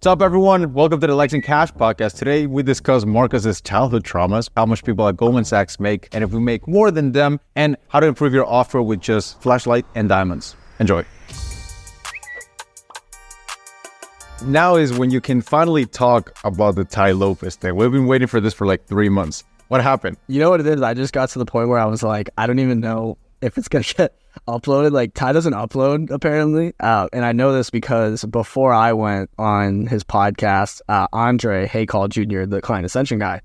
What's up, everyone? Welcome to the Likes and Cash podcast. Today, we discuss Marcos's childhood traumas, how much people at Goldman Sachs make, and if we make more than them, and how to improve your offer with just flashlight and diamonds. Enjoy. Now is when you can finally talk about the Tai Lopez thing. We've been waiting for this for like three months. What happened? You know what it is? I just got to the point where I was like, I don't even know if it's gonna get uploaded. Like Tai doesn't upload apparently, uh, and I know this because before I went on his podcast, uh, Andre Haykal Jr., the client ascension guy,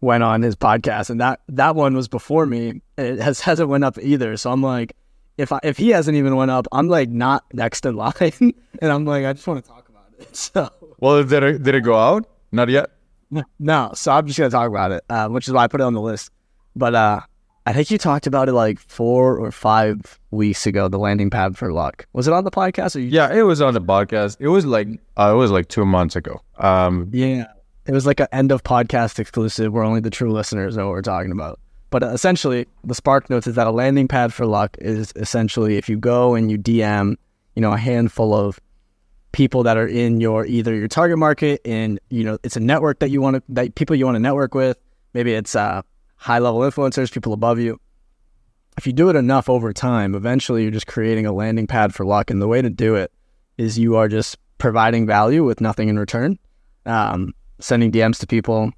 went on his podcast, and that that one was before me. It has hasn't went up either. So I'm like, if I, if he hasn't even went up, I'm like not next in line, and I'm like, I just want to talk about it. So Well, did it, did it go out? Not yet. no, so I'm just gonna talk about it, uh, which is why I put it on the list. But uh, I think you talked about it like four or five weeks ago. The landing pad for luck was it on the podcast? Or you, Yeah, it was on the podcast. It was like uh, it was like two months ago. Um, yeah, it was like an end of podcast exclusive where only the true listeners know what we're talking about. But uh, essentially, the Spark Notes is that a landing pad for luck is essentially if you go and you DM, you know, a handful of people that are in your either your target market and you know it's a network that you want to that people you want to network with. Maybe it's uh, high level influencers, people above you. If you do it enough over time, eventually you're just creating a landing pad for luck. And the way to do it is you are just providing value with nothing in return, um, sending DMs to people.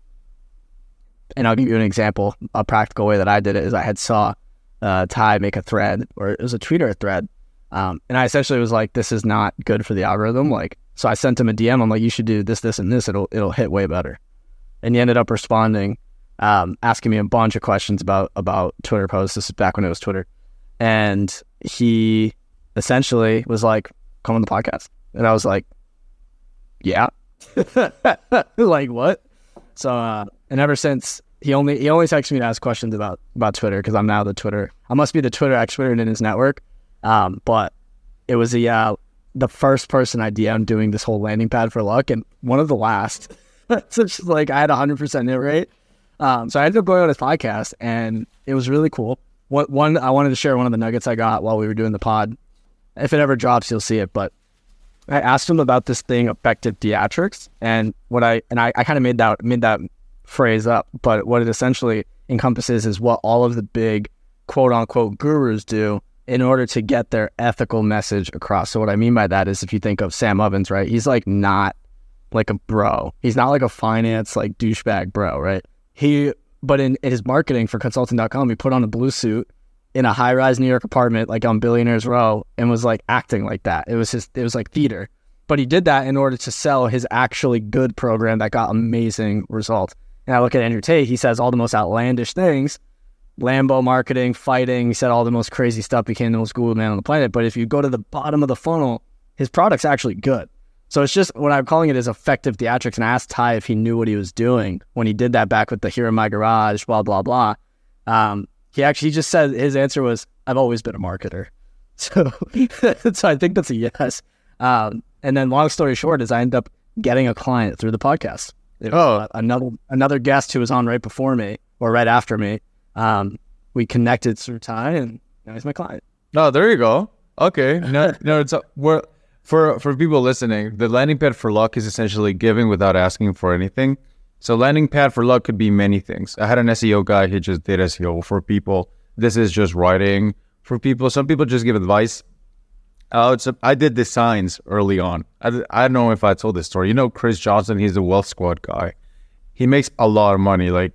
And I'll give you an example. A practical way that I did it is I had saw uh, Tai make a thread, or it was a tweet or a thread, um, and I essentially was like, "This is not good for the algorithm." Like, so I sent him a DM. I'm like, "You should do this, this, and this. It'll it'll hit way better." And he ended up responding, um, asking me a bunch of questions about about Twitter posts. This is back when it was Twitter, and he essentially was like, "Come on the podcast," and I was like, "Yeah." like what? So uh, and ever since he only he only texts me to ask questions about about Twitter because I'm now the Twitter. I must be the Twitter expert in his network. Um, but it was the uh, the first person I DM'd doing this whole landing pad for luck, and one of the last. so just like I had hundred percent hit rate. Um, so I ended up going on his podcast, and it was really cool. What one I wanted to share one of the nuggets I got while we were doing the pod. If it ever drops, you'll see it. But I asked him about this thing, effective theatrics, and what I and I, I kind of made that made that phrase up, but what it essentially encompasses is what all of the big quote unquote gurus do in order to get their ethical message across. So what I mean by that is if you think of Sam Ovens, right? He's like not like a bro. He's not like a finance like douchebag bro, right? He but in, in his marketing for consulting.com, he put on a blue suit in a high rise New York apartment, like on Billionaires Row, and was like acting like that. It was his it was like theater. But he did that in order to sell his actually good program that got amazing results. And I look at Andrew Tate, he says all the most outlandish things. Lambo marketing, fighting, he said all the most crazy stuff, became the most cool man on the planet. But if you go to the bottom of the funnel, his product's actually good. So it's just what I'm calling it is effective theatrics. And I asked Tai if he knew what he was doing when he did that back with the Here in My Garage, blah, blah, blah. Um, he actually just said his answer was, I've always been a marketer. So, so I think that's a yes. Um, and then long story short is I end up getting a client through the podcast. Oh. uh, another another guest who was on right before me or right after me. Um, we connected through Tai, and now he's my client. Oh, there you go. Okay. No, no, it's we're, for for people listening. The landing pad for luck is essentially giving without asking for anything. So landing pad for luck could be many things. I had an SEO guy. He just did SEO for people. This is just writing for people. Some people just give advice. Uh, a, I did designs early on. I don't know if I told this story. You know, Chris Johnson. He's the Wealth Squad guy. He makes a lot of money, like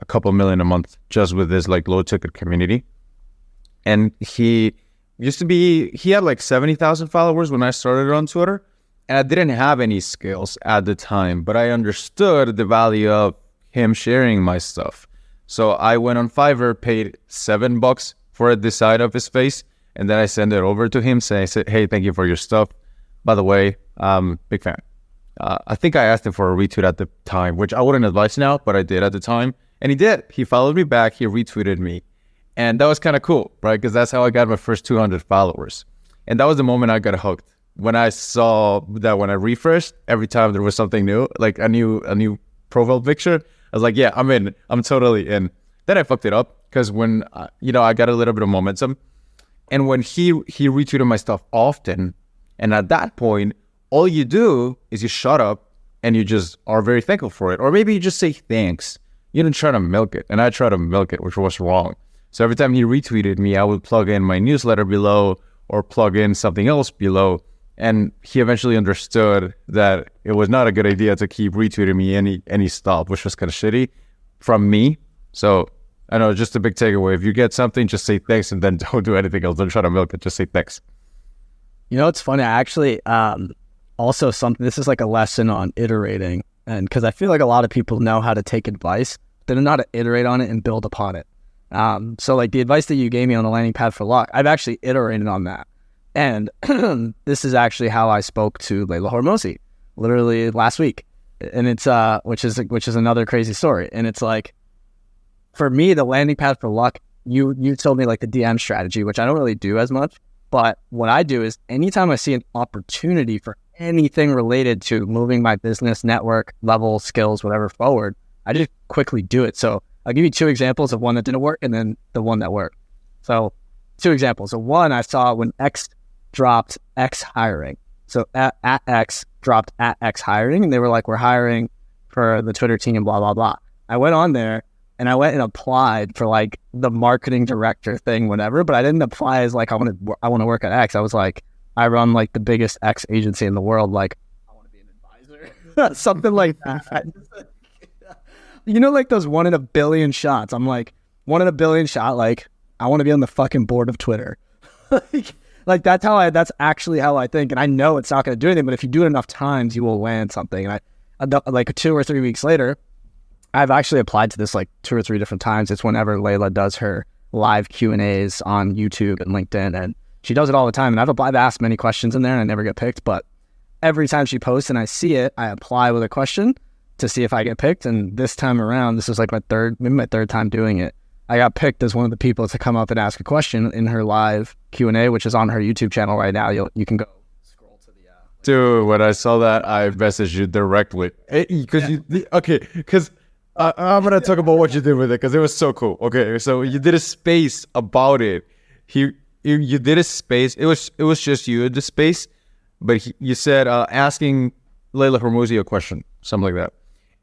a couple million a month, just with this like low ticket community and he used to be he had like 70,000 followers when I started on Twitter and I didn't have any skills at the time but I understood the value of him sharing my stuff so I went on Fiverr paid 7 bucks for a design of his face and then I sent it over to him saying hey thank you for your stuff by the way um big fan uh, I think I asked him for a retweet at the time, which I wouldn't advise now, but I did at the time. And he did. He followed me back. He retweeted me. And that was kind of cool, right? Because that's how I got my first 200 followers. And that was the moment I got hooked. When I saw that when I refreshed, every time there was something new, like a new a new profile picture, I was like, yeah, I'm in. I'm totally in. Then I fucked it up because when uh, you know I got a little bit of momentum, and when he he retweeted my stuff often, and at that point, all you do is you shut up and you just are very thankful for it. Or maybe you just say thanks. You don't try to milk it. And I try to milk it, which was wrong. So every time he retweeted me, I would plug in my newsletter below or plug in something else below. And he eventually understood that it was not a good idea to keep retweeting me any any stop, which was kind of shitty from me. So I know just a big takeaway. If you get something, just say thanks and then don't do anything else. Don't try to milk it. Just say thanks. You know, it's funny. I actually um, also something. This is like a lesson on iterating, and because I feel like a lot of people know how to take advice, they don't know how to iterate on it and build upon it. Um, so, like the advice that you gave me on the landing pad for luck, I've actually iterated on that, and this is actually how I spoke to Leila Hormozi, literally last week, and it's uh, which is which is another crazy story, and it's like, for me, the landing pad for luck. You you told me like the DM strategy, which I don't really do as much. But what I do is anytime I see an opportunity for anything related to moving my business network level skills, whatever forward, I just quickly do it. So I'll give you two examples of one that didn't work and then the one that worked. So two examples. So one I saw when X dropped X hiring. So at, at X dropped at X hiring and they were like, we're hiring for the Twitter team, and blah, blah, blah. I went on there and I went and applied for like the marketing director thing, whatever. But I didn't apply as like I want to I want to work at X. I was like I run like the biggest X agency in the world. Like I want to be an advisor, something like that. you know, like those one in a billion shots. I'm like one in a billion shot. Like I want to be on the fucking board of Twitter. like, like that's how I. That's actually how I think, and I know it's not going to do anything. But if you do it enough times, you will land something. And I, like two or three weeks later, I've actually applied to this like two or three different times. It's whenever Leila does her live Q and A's on YouTube and LinkedIn, and she does it all the time. And I've, I've asked many questions in there, and I never get picked. But every time she posts and I see it, I apply with a question to see if I get picked. And this time around, this is like my third, maybe my third time doing it. I got picked as one of the people to come up and ask a question in her live Q and A, which is on her YouTube channel right now. You you can go scroll to the. Uh, Dude, when I saw that, I messaged you directly because yeah. you okay because. Uh, I'm gonna talk about what you did with it because it was so cool. Okay, so you did a space about it. He, you, you did a space. It was it was just you in the space, but he, you said uh, asking Leila Hormozi a question, something like that,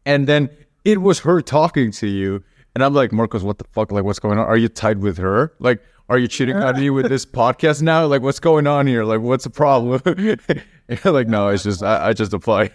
and then it was her talking to you, and I'm like, Marcos, what the fuck? Like, what's going on? Are you tied with her? Like, are you cheating on me with this podcast now? Like, what's going on here? Like, what's the problem? Like, no, it's just I, I just applied.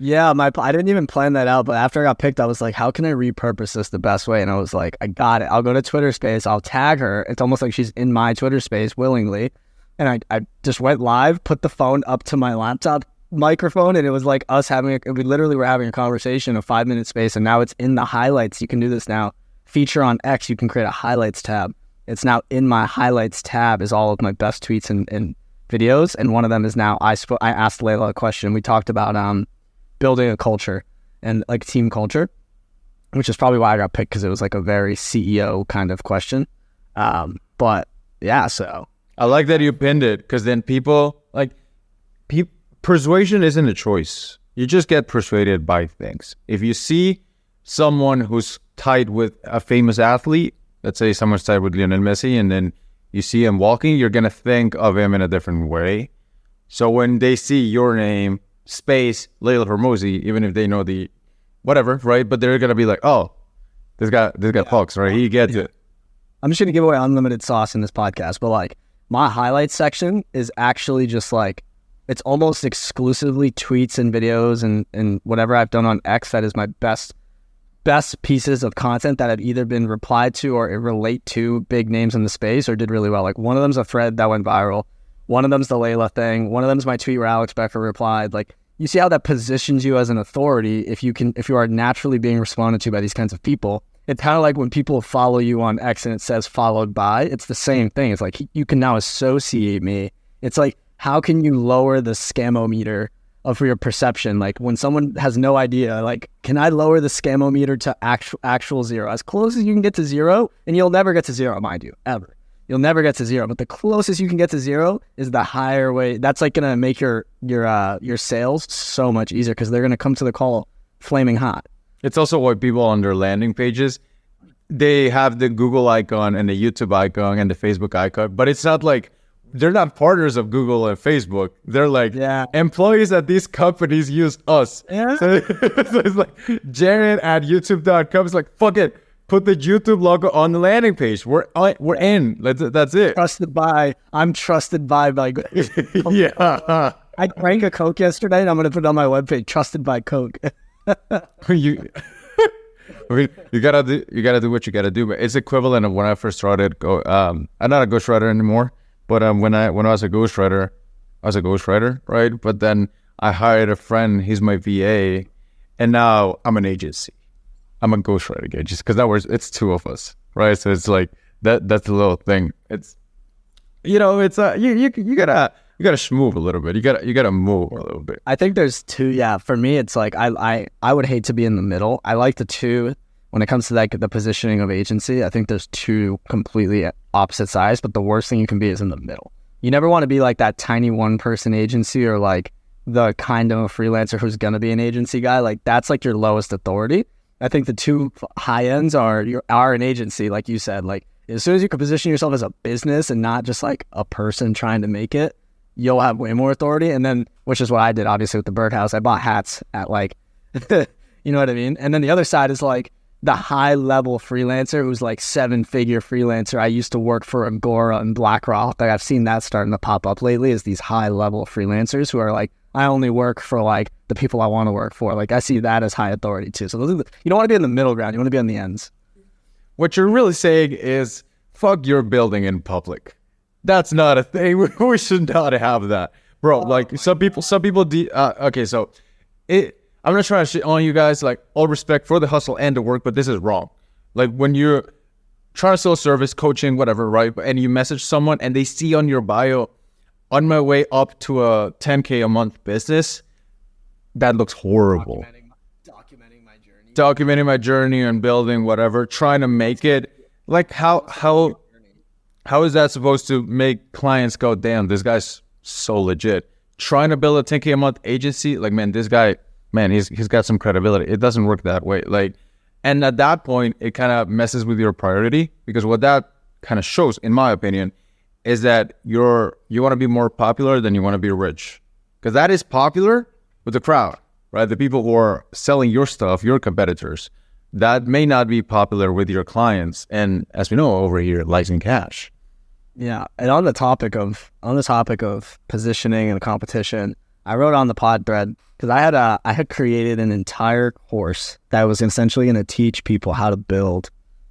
Yeah, my I didn't even plan that out, but after I got picked, I was like, how can I repurpose this the best way? And I was like, I got it. I'll go to Twitter space, I'll tag her. It's almost like she's in my Twitter space willingly. And I, I just went live, put the phone up to my laptop microphone, and it was like us having a, we literally were having a conversation, a five minute space, and now it's in the highlights. You can do this now. Feature on X, you can create a highlights tab. It's now in my highlights tab is all of my best tweets and, and videos. And one of them is now I sp- I asked Leila a question. We talked about um building a culture and like team culture, which is probably why I got picked because it was like a very CEO kind of question. Um, but yeah, so I like that you pinned it because then people like pe- persuasion isn't a choice. You just get persuaded by things. If you see someone who's tied with a famous athlete, let's say someone's tied with Lionel Messi, and then you see him walking, you're gonna think of him in a different way. So when they see your name space Leila Hormozi, even if they know the whatever, right? But they're gonna be like, oh, this guy, this guy yeah. talks, right? He gets yeah. it. I'm just gonna give away unlimited sauce in this podcast, but like my highlights section is actually just like it's almost exclusively tweets and videos and and whatever I've done on X that is my best best pieces of content that have either been replied to or relate to big names in the space or did really well. Like one of them's a thread that went viral. One of them's the Leila thing. One of them's my tweet where Alex Becker replied. Like you see how that positions you as an authority if you can if you are naturally being responded to by these kinds of people it's kind of like when people follow you on x and it says followed by it's the same thing it's like you can now associate me it's like how can you lower the scamometer of your perception like when someone has no idea like can i lower the scamometer to actual actual zero as close as you can get to zero and you'll never get to zero mind you ever you'll never get to zero. But the closest you can get to zero is the higher way. That's like gonna make your your uh, your sales so much easier because they're gonna come to the call flaming hot. It's also why people on their landing pages they have the Google icon and the YouTube icon and the Facebook icon, but it's not like they're not partners of Google and Facebook. They're like Yeah. employees at these companies use us. Yeah. So, so it's like Jared at YouTube.com is like, fuck it. Put the YouTube logo on the landing page. We're we're in. That's that's it. Trusted by, I'm trusted by, by yeah. I drank a Coke yesterday and I'm going to put it on my webpage, trusted by Coke. you I mean, you gotta do you gotta do what you gotta do. But it's equivalent of when I first started. Go, um, I'm not a ghostwriter anymore, but um, when I when I was a ghostwriter, I was a ghostwriter, right? But then I hired a friend. He's my VA, and now I'm an agency. I'm a ghostwriter again, just because that was it's two of us, right? So it's like that. That's a little thing. It's you know, it's uh, you you you gotta you gotta schmove a little bit. You gotta you gotta move a little bit. I think there's two. Yeah, for me, it's like I, I I would hate to be in the middle. I like the two when it comes to like the positioning of agency. I think there's two completely opposite sides, but the worst thing you can be is in the middle. You never want to be like that tiny one person agency or like the kind of freelancer who's gonna be an agency guy. Like that's like your lowest authority. I think the two high ends are you are an agency, like you said. Like as soon as you can position yourself as a business and not just like a person trying to make it, you'll have way more authority. And then, which is what I did, obviously, with the birdhouse. I bought hats at like, you know what I mean? And then the other side is like the high level freelancer who's like seven figure freelancer. I used to work for Agora and BlackRock. Like I've seen that starting to pop up lately is these high level freelancers who are like, I only work for like the people I want to work for. Like I see that as high authority too. So those are the, you don't want to be in the middle ground. You want to be on the ends. What you're really saying is fuck your building in public. That's not a thing. We should not have that, bro. Like some people, some people. De- uh, okay, so it. I'm not trying to shit on you guys. Like all respect for the hustle and the work, but this is wrong. Like when you're trying to sell service, coaching, whatever, right? And you message someone and they see on your bio, on my way up to a 10k a month business, that looks horrible Documenting my journey. documenting my journey and building whatever, trying to make it like how how how is that supposed to make clients go, damn, this guy's so legit. Trying to build a 10k a month agency, like man, this guy, man, he's he's got some credibility. It doesn't work that way. Like, and at that point, it kind of messes with your priority because what that kind of shows, in my opinion, is that you're you want to be more popular than you want to be rich, because that is popular with the crowd, right? The people who are selling your stuff, your competitors, that may not be popular with your clients. And as we know over here, likes and cash. Yeah, and on the topic of on the topic of positioning and competition, I wrote on the pod thread because I had a I had created an entire course that was essentially going to teach people how to build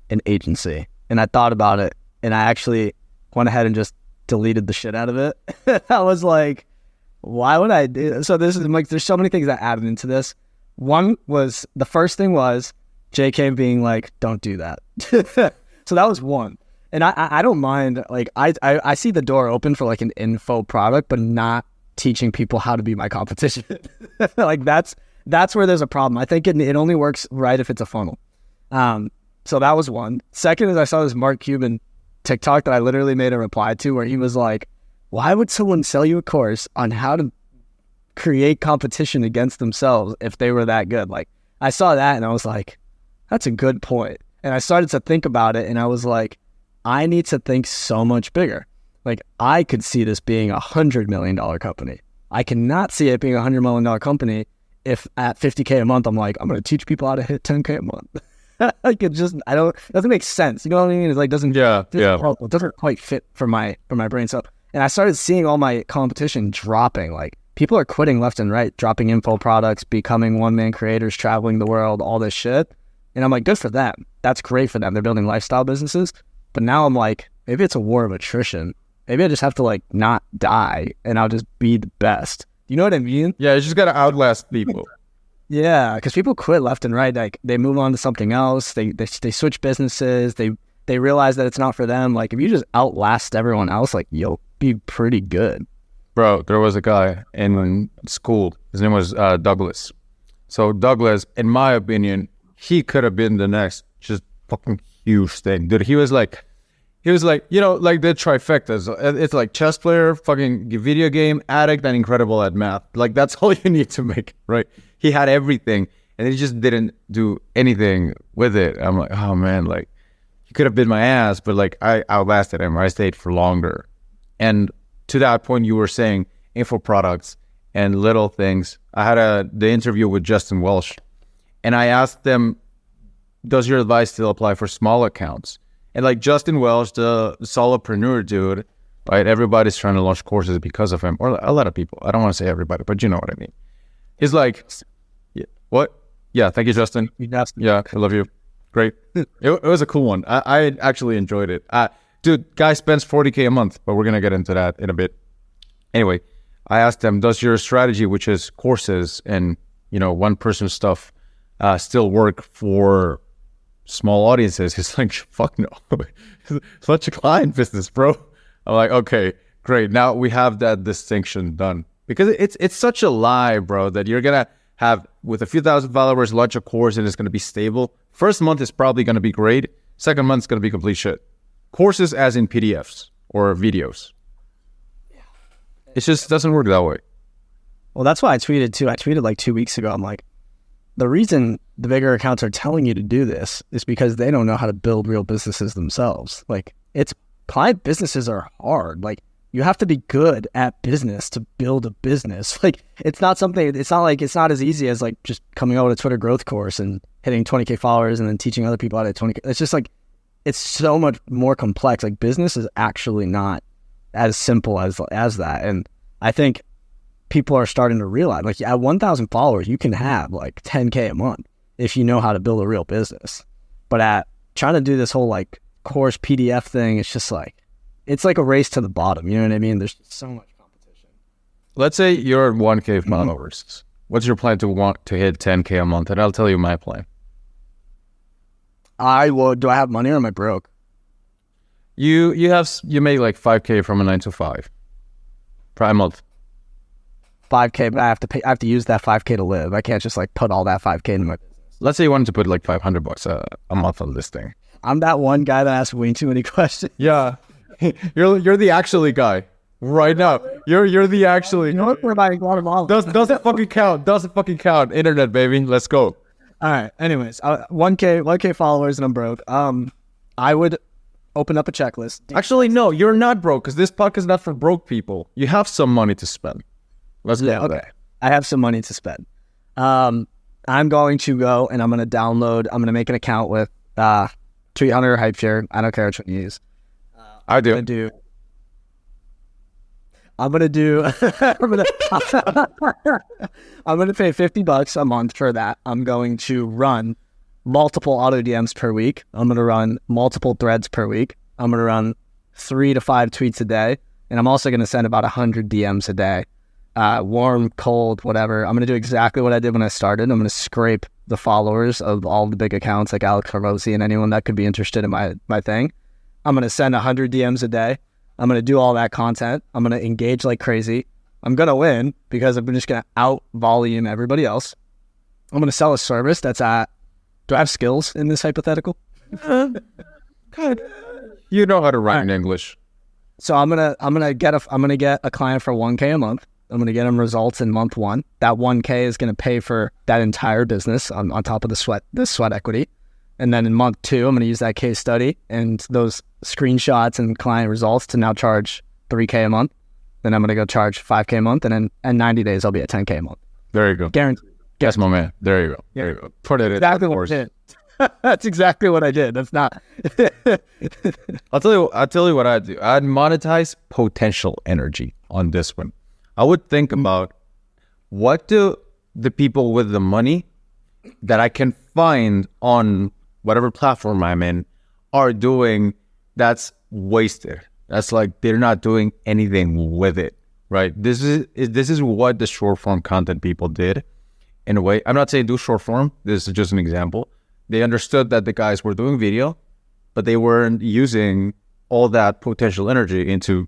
an agency, and I thought about it, and I actually went ahead and just deleted the shit out of it. I was like, why would I do? So this is like, there's so many things that added into this. One was the first thing was JK being like, don't do that. so that was one and I, I I don't mind like I, I I see the door open for like an info product, but not teaching people how to be my competition. like that's that's where there's a problem. I think it, it only works right if it's a funnel. Um, so that was one. Second is I saw this Mark Cuban TikTok that I literally made a reply to where he was like, "Why would someone sell you a course on how to create competition against themselves if they were that good?" Like I saw that and I was like, "That's a good point." And I started to think about it, and I was like I need to think so much bigger. Like I could see this being a hundred million dollar company. I cannot see it being a hundred million dollar company if at 50k a month I'm like I'm going to teach people how to hit 10k a month. like it just I don't it doesn't make sense. You know what I mean? It's like doesn't Yeah, doesn't yeah. it doesn't quite fit for my for my brain. So and I started seeing all my competition dropping. Like people are quitting left and right, dropping info products, becoming one man creators, traveling the world, all this shit. And I'm like, good for them. That's great for them. They're building lifestyle businesses. But now I'm like, maybe it's a war of attrition. Maybe I just have to like not die and I'll just be the best. You know what I mean? Yeah, you just gotta outlast people. Yeah, because people quit left and right. Like they move on to something else. They, they they switch businesses. They they realize that it's not for them. Like if you just outlast everyone else, like you'll be pretty good. Bro, there was a guy in school. His name was uh, Douglas. So Douglas, in my opinion, he could have been the next just fucking huge thing, dude. He was like, he was like, you know, like the trifecta. Uh, it's like chess player, fucking video game addict, and incredible at math. Like that's all you need to make, right? He had everything, and he just didn't do anything with it. I'm like, oh man, like he could have been my ass, but like I outlasted him. I stayed for longer, and to that point you were saying info products and little things. I had a the interview with Justin Welsh, and I asked them, "Does your advice still apply for small accounts?" And like Justin Welsh, the solopreneur dude, right? Everybody's trying to launch courses because of him, or a lot of people. I don't want to say everybody, but you know what I mean. He's like, yeah, "What? Yeah, thank you, Justin. Yeah, I love you. Great. it, it was a cool one. I, I actually enjoyed it. Uh, dude, guy spends 40K a month, but we're going to get into that in a bit. Anyway, I asked them, does your strategy, which is courses and, you know, one person stuff, uh, still work for small audiences? He's like, fuck no. Such a client business, bro. I'm like, okay, great. Now we have that distinction done because it's it's such a lie, bro, that you're gonna have with a few thousand followers launch a course and it's gonna be stable. First month is probably gonna be great. Second month's gonna be complete shit. Courses as in PDFs or videos. Yeah. It just doesn't work that way. Well, that's why I tweeted too. I tweeted like two weeks ago. I'm like, the reason the bigger accounts are telling you to do this is because they don't know how to build real businesses themselves. Like, it's client businesses are hard. Like, you have to be good at business to build a business. Like, it's not something, it's not like, it's not as easy as like just coming out with a Twitter growth course and hitting 20K followers and then teaching other people how to 20K. It's just like, it's so much more complex. Like, business is actually not as simple as as that. And I think people are starting to realize like at 1,000 followers, you can have like 10K a month if you know how to build a real business. But at trying to do this whole like course PDF thing, it's just like, it's like a race to the bottom. You know what I mean? There's so much competition. Let's say you're at 1K mm-hmm. followers. What's your plan to want to hit 10K a month? And I'll tell you my plan. I will. Do I have money or am I broke? You you have you make like 5K from a nine to five per month. 5K, but I have to pay. I have to use that 5K to live. I can't just like put all that 5K in my. Let's say you wanted to put like 500 bucks a, a month on this thing. I'm that one guy that asks way too many questions. Yeah, you're you're the actually guy right now. You're you're the actually. You know what? We're in Guatemala. Does doesn't fucking count. Doesn't fucking count. Internet baby. Let's go. All right. Anyways, uh, 1K, 1K followers, and I'm broke. Um, I would open up a checklist. Actually, no, you're not broke because this podcast is not for broke people. You have some money to spend. Let's go. Okay. I have some money to spend. Um, I'm going to go and I'm going to download. I'm going to make an account with uh, Tweet Hunter or Hypeshare. I don't care which one you use. I I'm do. gonna do. I'm gonna do. I'm gonna. I'm gonna pay fifty bucks a month for that. I'm going to run multiple auto DMs per week. I'm gonna run multiple threads per week. I'm gonna run three to five tweets a day, and I'm also gonna send about hundred DMs a day. Uh, warm, cold, whatever. I'm gonna do exactly what I did when I started. I'm gonna scrape the followers of all the big accounts like Alex Carvosi and anyone that could be interested in my my thing. I'm going to send 100 DMs a day. I'm going to do all that content. I'm going to engage like crazy. I'm going to win because I'm just going to out volume everybody else. I'm going to sell a service that's at. Do I have skills in this hypothetical? God, you know how to write in English. So I'm gonna I'm gonna get a I'm gonna get a client for 1k a month. I'm gonna get them results in month one. That 1k is gonna pay for that entire business on, on top of the sweat the sweat equity. And then in month two, I'm gonna use that case study and those screenshots and client results to now charge 3k a month. Then I'm gonna go charge 5k a month, and then in 90 days I'll be at 10k a month, There you go. guaranteed. That's my man. There you go. There you go. Put it in. Exactly what. I did. That's exactly what I did. That's not. I'll tell you. I'll tell you what I do. I'd monetize potential energy on this one. I would think about what do the people with the money that I can find on whatever platform I'm in are doing that's wasted. That's like they're not doing anything with it, right? This is is- this is what the short form content people did in a way. I'm not saying do short form. This is just an example. They understood that the guys were doing video, but they weren't using all that potential energy into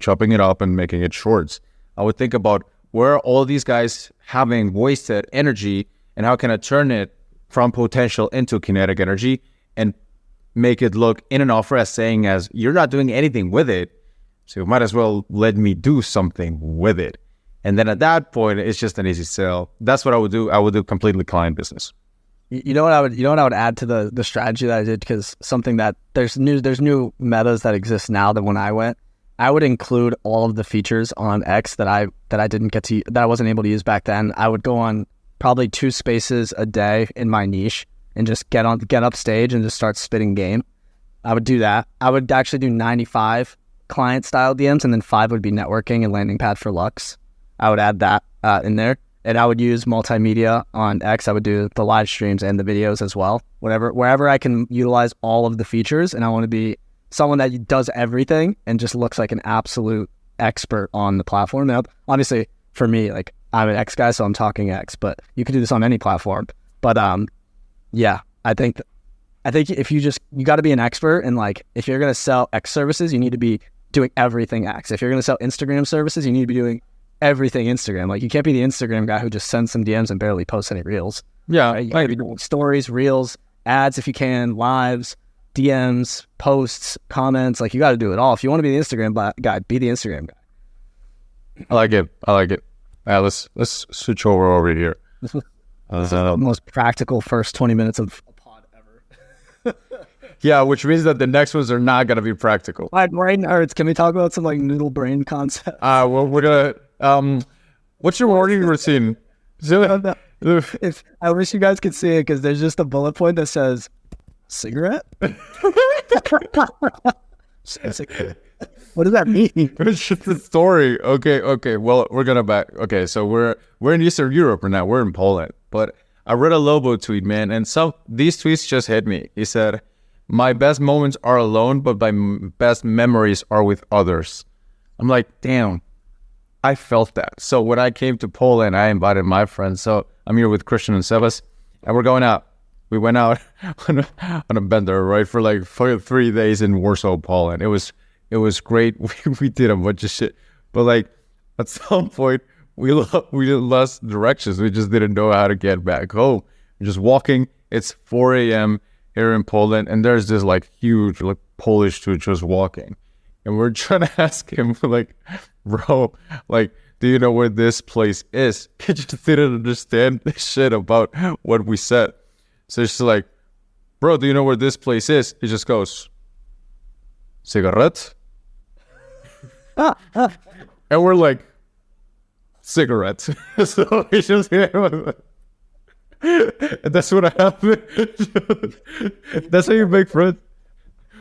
chopping it up and making it shorts. I would think about where all these guys having wasted energy and how can I turn it from potential into kinetic energy and make it look in an offer as saying as you're not doing anything with it. So you might as well let me do something with it. And then at that point, it's just an easy sell. That's what I would do. I would do completely client business. You you know what I would you know what I would add to the the strategy that I did because something that there's new there's new metas that exist now than when I went I would include all of the features on X that I that I didn't get to that I wasn't able to use back then. I would go on probably two spaces a day in my niche and just get on get up stage and just start spitting game. I would do that. I would actually do 95 client style DMs and then five would be networking and landing pad for Lux. I would add that uh, in there. And I would use multimedia on X. I would do the live streams and the videos as well. Whatever, wherever I can utilize all of the features, and I want to be someone that does everything and just looks like an absolute expert on the platform. Now, obviously, for me, like I'm an X guy, so I'm talking X, but you can do this on any platform. But um, yeah, I think I think if you just you got to be an expert and like if you're gonna sell X services, you need to be doing everything X. If you're gonna sell Instagram services, you need to be doing everything Instagram. Like you can't be the Instagram guy who just sends some DMs and barely posts any reels. Yeah, Right? You gotta be doing stories, reels, ads if you can, lives, DMs, posts, comments. Like you got to do it all. If you want to be the Instagram guy, be the Instagram guy. I like it. I like it. Yeah, let's let's switch over over here. Uh, The most practical first twenty minutes of a pod ever. yeah, which means that the next ones are not gonna be practical. All right, brain nerds. Can we talk about some like noodle brain concept? Uh, well, we're gonna. Um, what's your morning routine? If I wish you guys could see it because there's just a bullet point that says cigarette. What does that mean? it's just a story. Okay, okay. Well, we're gonna back. Okay, so we're we're in Eastern Europe right now. We're in Poland, but I read a Lobo tweet, man, and some these tweets just hit me. He said, "My best moments are alone, but my best memories are with others." I'm like, damn. I felt that. So when I came to Poland, I invited my friends. So I'm here with Christian and Sebas, and we're going out. We went out on a, on a bender, right, for like three days in Warsaw, Poland. It was it was great. We, we did a bunch of shit, but like at some point we lo- we lost directions. We just didn't know how to get back home. We're just walking. It's 4 a.m. here in Poland, and there's this like huge like Polish dude just walking, and we're trying to ask him like, bro, like. Do you know where this place is? He just didn't understand shit about what we said. So it's like, bro, do you know where this place is? He just goes, cigarette? Ah, ah. and we're like, cigarette. so he just, and that's what happened. that's how you make friends.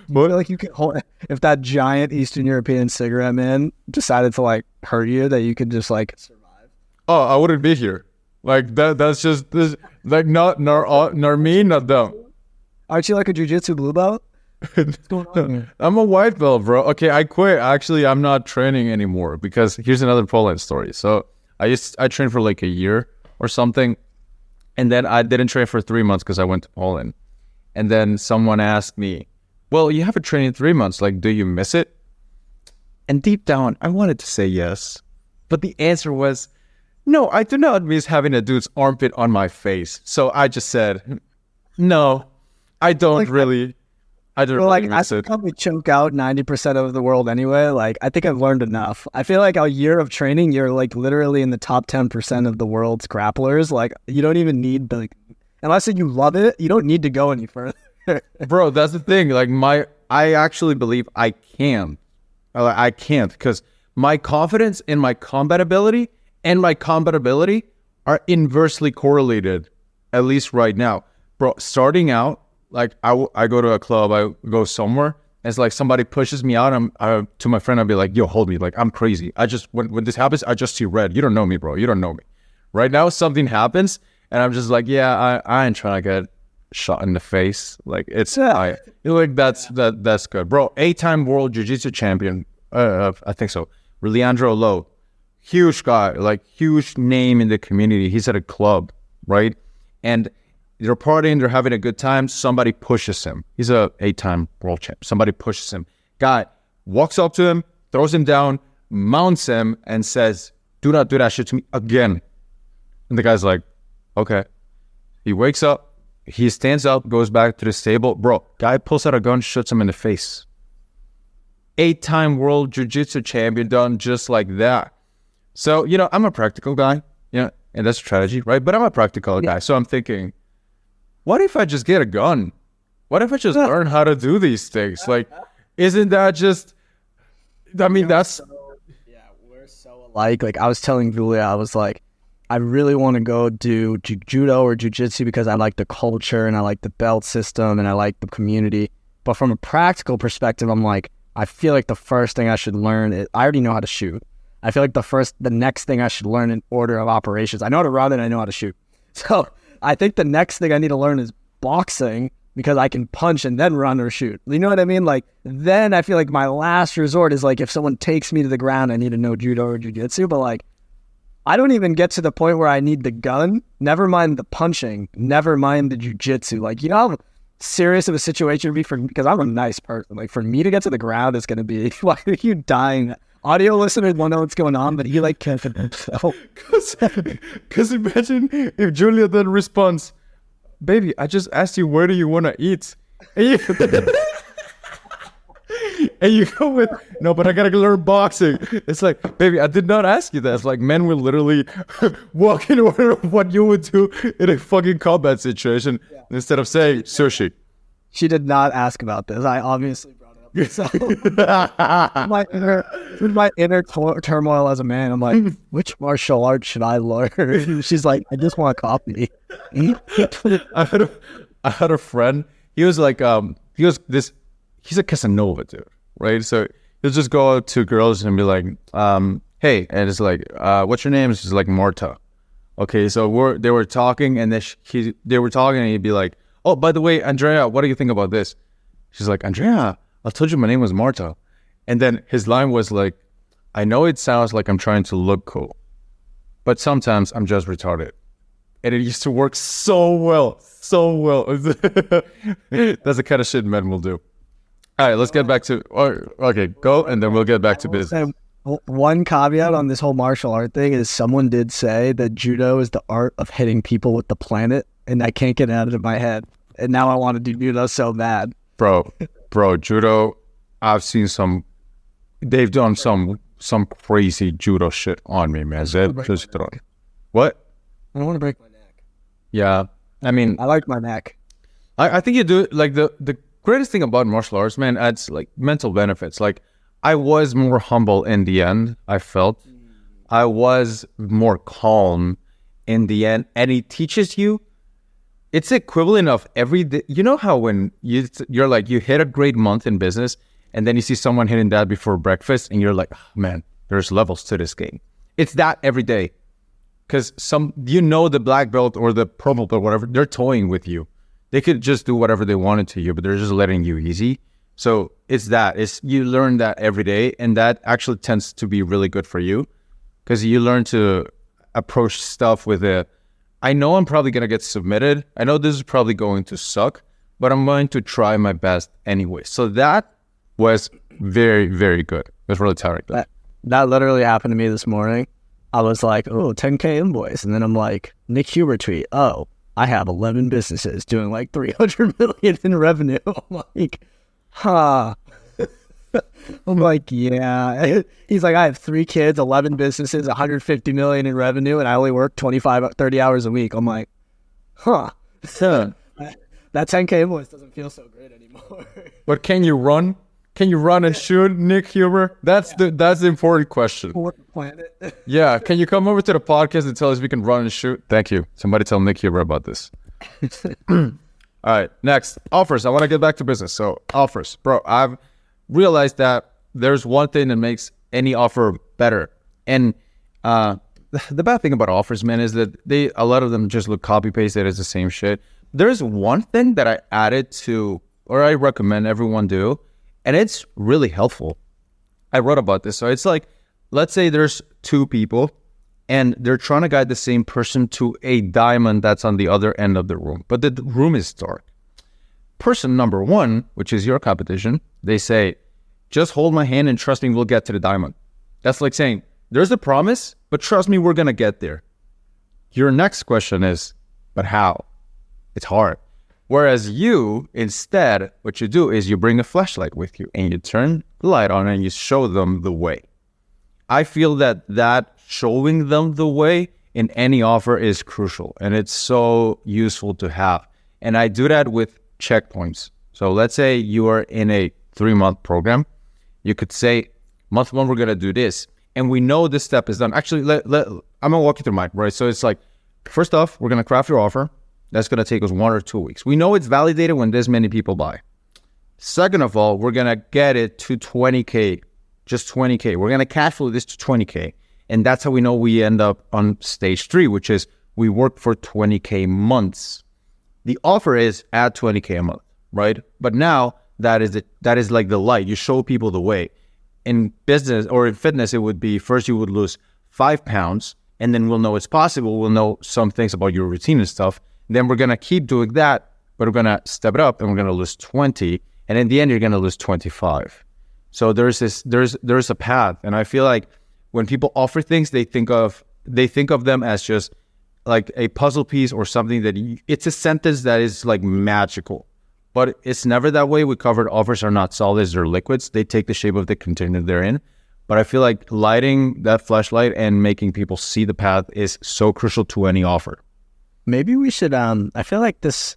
Feel like you could hold if that giant Eastern European cigarette man decided to like hurt you, that you could just like survive. Oh, I wouldn't be here. Like that. That's just this. Like not nor uh, nor me, not them. Aren't you like a jujitsu blue belt? I'm a white belt, bro. Okay, I quit. Actually, I'm not training anymore because here's another Poland story. So I just I trained for like a year or something, and then I didn't train for three months because I went to Poland. And then someone asked me, "Well, you haven't trained in three months. Like, do you miss it?" And deep down, I wanted to say yes, but the answer was, "No, I do not miss having a dude's armpit on my face." So I just said, "No, I don't Like, really." I don't Well, like really I miss could it. probably choke out ninety percent of the world anyway. Like I think I've learned enough. I feel like a year of training, you're like literally in the top ten percent of the world's grapplers. Like you don't even need the, like, unless you love it, you don't need to go any further. bro that's the thing like my i actually believe i can i can't because my confidence in my combat ability and my combat ability are inversely correlated at least right now bro starting out like I, w- I go to a club i go somewhere and it's like somebody pushes me out i'm I, to my friend i'll be like yo hold me like i'm crazy i just when, when this happens i just see red you don't know me bro you don't know me right now something happens and i'm just like yeah i, I ain't trying to get shot in the face. Like it's Yeah. I like that's that that's good, bro. Eight time world jiu jitsu champion. Uh, I think so. Leandro Lo, huge guy, like huge name in the community. He's at a club, right? And they're partying, they're having a good time. Somebody pushes him. He's a eight time world champ. Somebody pushes him. Guy walks up to him, throws him down, mounts him, and says, "Do not do that shit to me again." And the guy's like, "Okay." He wakes up, he stands up, goes back to the stable. Bro, guy pulls out a gun, shoots him in the face. Eight time world jiu jitsu champion done just like that. So, you know, I'm a practical guy, you know, and that's strategy, right? But I'm a practical guy. So I'm thinking, what if I just get a gun? What if I just learn how to do these things? Like, isn't that just I mean, that's Yeah, we're so alike. Like I was telling Julia, I was like, I really want to go do ju- judo or jujitsu because I like the culture and I like the belt system and I like the community. But from a practical perspective, I'm like, I feel like the first thing I should learn is I already know how to shoot. I feel like the first, the next thing I should learn in order of operations. I know how to run and I know how to shoot. So I think the next thing I need to learn is boxing because I can punch and then run or shoot. You know what I mean? Like then I feel like my last resort is like if someone takes me to the ground, I need to know judo or jujitsu. But like I don't even get to the point where I need the gun. Never mind the punching. Never mind the jujitsu. Like you know how serious of a situation would be for because I'm a nice person. Like for me to get to the ground is gonna be why are you dying? Audio listeners won't know what's going on, but he like can't himself. Because imagine if Julia then responds, Baby, I just asked you, where do you want to eat? And you, and you go with, No, but I got to learn boxing. It's like, Baby, I did not ask you that. It's like men will literally walk in order of what you would do in a fucking combat situation instead of saying sushi. She did not ask about this. I obviously brought it up. So my inner, with my inner turmoil as a man, I'm like, which martial art should I learn? She's like, I just want coffee. I had a, I had a friend. He was like, um, he was this. He's a Casanova dude, right? So he'll just go out to girls and be like, um, "Hey," and it's like, uh, "What's your name?" She's like, "Marta." Okay, so we're they were talking, and then she, he they were talking, and he'd be like, "Oh, by the way, Andrea, what do you think about this?" She's like, "Andrea, I told you my name was Marta," and then his line was like, "I know it sounds like I'm trying to look cool, but sometimes I'm just retarded." and it used to work so well, so well. That's the kind of shit men will do. All right, let's get back to. or- Okay, go, and then we'll get back to business. One caveat on this whole martial art thing is someone did say that judo is the art of hitting people with the planet, and I can't get it out of my head. And now I want to do judo so bad. Bro, bro, judo. I've seen some. They've done some some crazy judo shit on me, man. Just What? I don't want to break my neck. Yeah, I mean, I like my neck. I, I think you do like the the greatest thing about martial arts, man. Adds like mental benefits. Like I was more humble in the end. I felt mm. I was more calm in the end, and it teaches you. It's equivalent of every. day. You know how when you you're like you hit a great month in business, and then you see someone hitting that before breakfast, and you're like, "Ah, man, there's levels to this game. It's that every day because some you know the black belt or the pro belt or whatever they're toying with you they could just do whatever they wanted to you but they're just letting you easy so it's that it's you learn that every day and that actually tends to be really good for you because you learn to approach stuff with a i know i'm probably going to get submitted i know this is probably going to suck but i'm going to try my best anyway so that was very very good it was really tiring That that literally happened to me this morning. I was like, oh, 10K invoice. And then I'm like, Nick Huber tweet, oh, I have 11 businesses doing like 300 million in revenue. I'm like, huh. I'm like, yeah. He's like, I have three kids, 11 businesses, 150 million in revenue, and I only work 25, 30 hours a week. I'm like, huh. Yeah. That 10K invoice doesn't feel so great anymore. But can you run? Can you run and shoot, Nick Huber? That's the that's the important question. Planet? Yeah, can you come over to the podcast and tell us we can run and shoot? Thank you. Somebody tell Nick Huber about this. All right, next offers. I want to get back to business. So offers, bro. I've realized that there's one thing that makes any offer better, and uh, the bad thing about offers, man, is that they a lot of them just look copy pasted as the same shit. There's one thing that I added to, or I recommend everyone do, and it's really helpful. I wrote about this. So it's like, let's say there's two people and they're trying to guide the same person to a diamond that's on the other end of the room, but the room is dark. Person number one, which is your competition, they say, just hold my hand and trust me, we'll get to the diamond. That's like saying, there's a promise, but trust me, we're going to get there. Your next question is, but how? It's hard. Whereas you, instead, what you do is you bring a flashlight with you and you turn the light on and you show them the way. I feel that that showing them the way in any offer is crucial and it's so useful to have. And I do that with checkpoints. So let's say you are in a three month program. You could say, month one we're gonna do this, and we know this step is done. Actually, let, let I'm gonna walk you through mine, right? So it's like, first off, we're gonna craft your offer. That's gonna take us one or two weeks. We know it's validated when this many people buy. Second of all, we're gonna get it to 20k, just 20k. We're gonna cash flow this to 20k, and that's how we know we end up on stage three, which is we work for 20k months. The offer is at 20k a month, right? But now that is it. That is like the light. You show people the way. In business or in fitness, it would be first you would lose five pounds, and then we'll know it's possible. We'll know some things about your routine and stuff. Then we're gonna keep doing that, but we're gonna step it up, and we're gonna lose 20 and in the end you're to lose 25 so there's this there's there's a path and i feel like when people offer things they think of they think of them as just like a puzzle piece or something that you, it's a sentence that is like magical. But it's never that way we covered offers are not solids they're liquids. They take the shape of the container they're in. But i feel like lighting that flashlight and making people see the path is so crucial to any offer. Maybe we should um i feel like this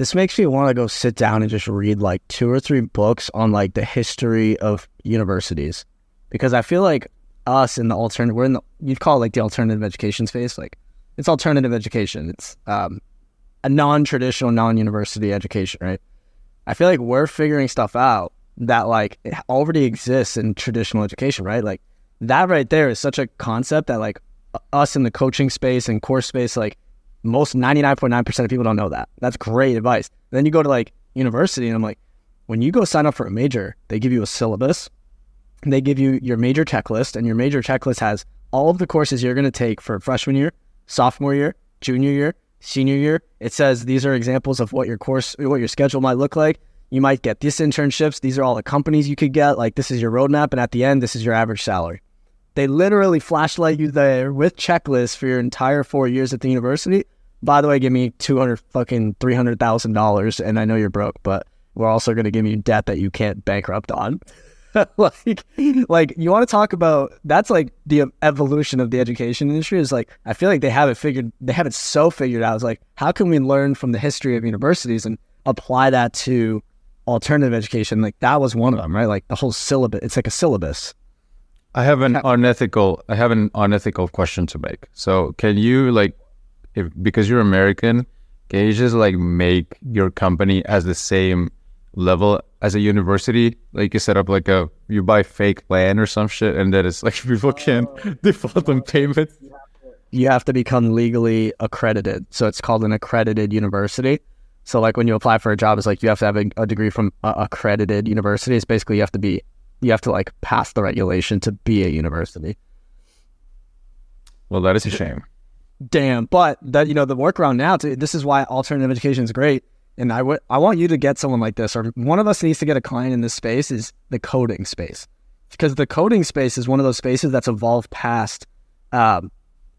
this makes me want to go sit down and just read like two or three books on like the history of universities. Because I feel like us in the alternative, we're in the, you'd call it like the alternative education space. Like it's alternative education. It's um, a non-traditional, non-university education, right? I feel like we're figuring stuff out that like already exists in traditional education, right? Like that right there is such a concept that like us in the coaching space and course space, like most 99.9% of people don't know that. That's great advice. then you go to like university and I'm like, when you go sign up for a major, they give you a syllabus. They give you your major checklist, and your major checklist has all of the courses you're going to take for freshman year, sophomore year, junior year, senior year. It says these are examples of what your course, what your schedule might look like. You might get these internships. These are all the companies you could get. Like this is your roadmap, and at the end, this is your average salary. They literally flashlight you there with checklists for your entire four years at the university. By the way, give me two hundred fucking three hundred thousand dollars, and I know you're broke, but we're also going to give you debt that you can't bankrupt on. like, like you want to talk about that's like the evolution of the education industry. Is like I feel like they have it figured, they have it so figured out. It's like how can we learn from the history of universities and apply that to alternative education? Like that was one of them, right? Like the whole syllabus. It's like a syllabus. I have an unethical I have an unethical question to make. So can you like if because you're American, can you just like make your company as the same level as a university? Like you set up like a you buy fake land or some shit and then it's like people can oh. default on payments. You have to become legally accredited. So it's called an accredited university. So like when you apply for a job, it's like you have to have a, a degree from a accredited university. It's basically you have to be you have to like pass the regulation to be a university. Well, that is a shame. Damn, but that you know the workaround now. To, this is why alternative education is great. And I want you to get someone like this, or one of us needs to get a client in this space. Is the coding space because the coding space is one of those spaces that's evolved past. Um,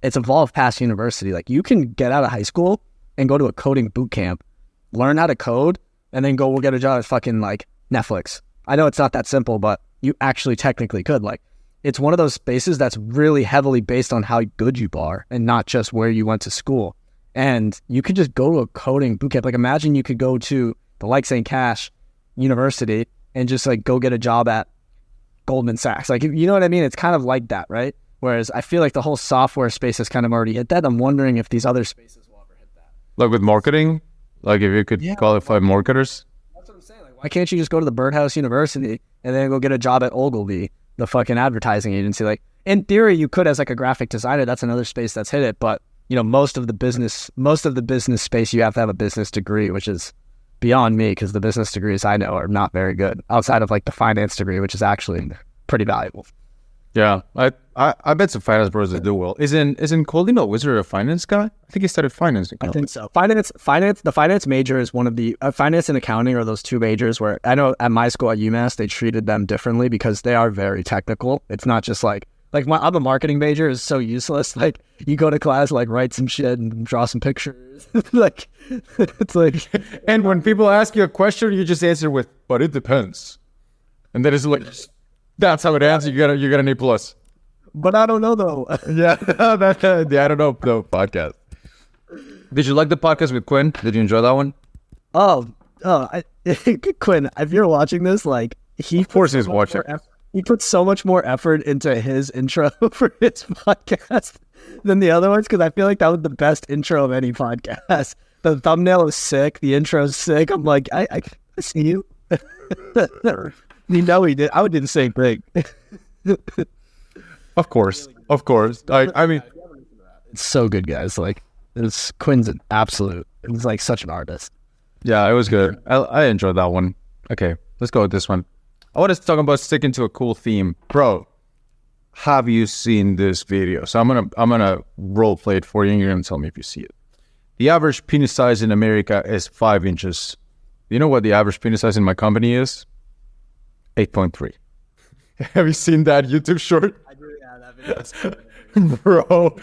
it's evolved past university. Like you can get out of high school and go to a coding boot camp, learn how to code, and then go we'll get a job at fucking like Netflix. I know it's not that simple, but you actually technically could. Like it's one of those spaces that's really heavily based on how good you are and not just where you went to school. And you could just go to a coding bootcamp. Like imagine you could go to the Likes and Cash University and just like go get a job at Goldman Sachs. Like you know what I mean? It's kind of like that, right? Whereas I feel like the whole software space has kind of already hit that. I'm wondering if these other spaces will ever hit that. Like with marketing, like if you could yeah. qualify marketers. That's what I'm saying. Like why can't you just go to the Birdhouse University and then go get a job at Ogilvy the fucking advertising agency. Like in theory, you could as like a graphic designer. That's another space that's hit it. But you know, most of the business, most of the business space, you have to have a business degree, which is beyond me because the business degrees I know are not very good outside of like the finance degree, which is actually pretty valuable. Yeah, I, I, I bet some finance bros that do well. Isn't isn't Cold Email Wizard a finance guy? I think he started finance. I think so. Finance, finance, the finance major is one of the uh, finance and accounting are those two majors where I know at my school at UMass they treated them differently because they are very technical. It's not just like like my I'm a marketing major is so useless. Like you go to class, like write some shit and draw some pictures. like it's like, and when people ask you a question, you just answer with, "But it depends," and that is like that's how it ends. You got a, you got an A plus. But I don't know though. yeah, that, uh, yeah, I don't know the podcast. Did you like the podcast with Quinn? Did you enjoy that one? Oh, oh, I, Quinn, if you're watching this, like he, of course, he's watching. Effort, he put so much more effort into his intro for his podcast than the other ones because I feel like that was the best intro of any podcast. The thumbnail is sick. The intro is sick. I'm like, I, I, I see you. you know he did. I did the same thing. Of course, of course. I, I mean, It's so good, guys. Like, it's Quinn's an absolute. He's like such an artist. yeah, it was good. I, I enjoyed that one. Okay, let's go with this one. I want to talk about sticking to a cool theme, bro. Have you seen this video? So I'm gonna I'm gonna role play it for you, and you're gonna tell me if you see it. The average penis size in America is five inches. You know what the average penis size in my company is? Eight point three. Have you seen that YouTube short? I do. Yeah, that video. bro.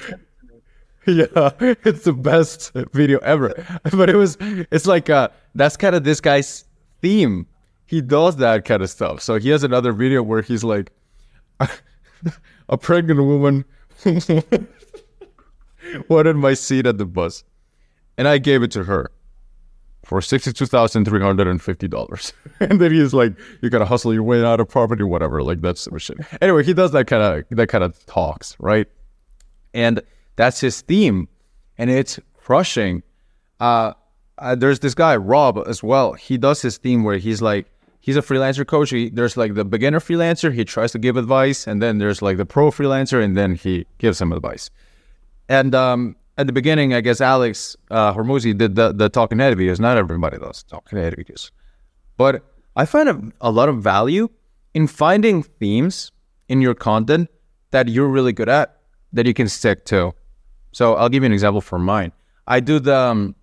Yeah, it's the best video ever. But it was, it's like, uh, that's kind of this guy's theme. He does that kind of stuff. So he has another video where he's like, a pregnant woman wanted my seat at the bus, and I gave it to her for sixty-two thousand three hundred and fifty dollars. and then he's like, "You gotta hustle your way out of poverty, whatever." Like that's shit. Anyway, he does that kind of that kind of talks, right? And that's his theme, and it's crushing. Uh, uh, there's this guy Rob as well. He does his theme where he's like, he's a freelancer coach. He, there's like the beginner freelancer. He tries to give advice, and then there's like the pro freelancer, and then he gives him advice. And um, at the beginning, I guess Alex uh, did the, the talking head videos. Not everybody does talking head videos. But I find a, a lot of value in finding themes in your content that you're really good at that you can stick to. So I'll give you an example for mine. I do the um,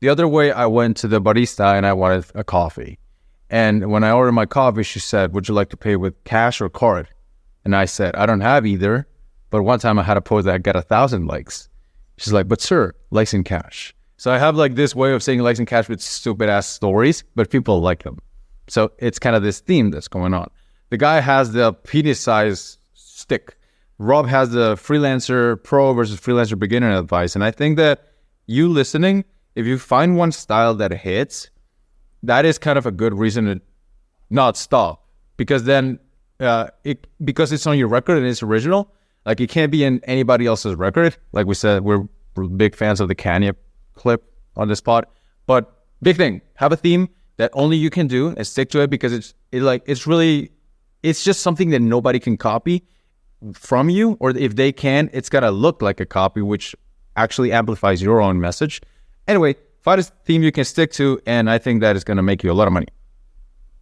the other way. I went to the barista and I wanted a coffee. And when I ordered my coffee, she said, "Would you like to pay with cash or card?" And I said, "I don't have either." But one time I had a post that got a thousand likes. She's like, "But sir, likes in cash." So I have like this way of saying likes in cash with stupid ass stories, but people like them. So it's kind of this theme that's going on. The guy has the penis size stick. Rob has the freelancer pro versus freelancer beginner advice. And I think that you listening, if you find one style that hits, that is kind of a good reason to not stop. Because then uh, it because it's on your record and it's original, like it can't be in anybody else's record. Like we said, we're, big fans of the Kanye clip on this pod. But big thing, have a theme that only you can do and stick to it because it's it like it's really it's just something that nobody can copy from you or if they can it's got to look like a copy which actually amplifies your own message anyway find a theme you can stick to and i think that is going to make you a lot of money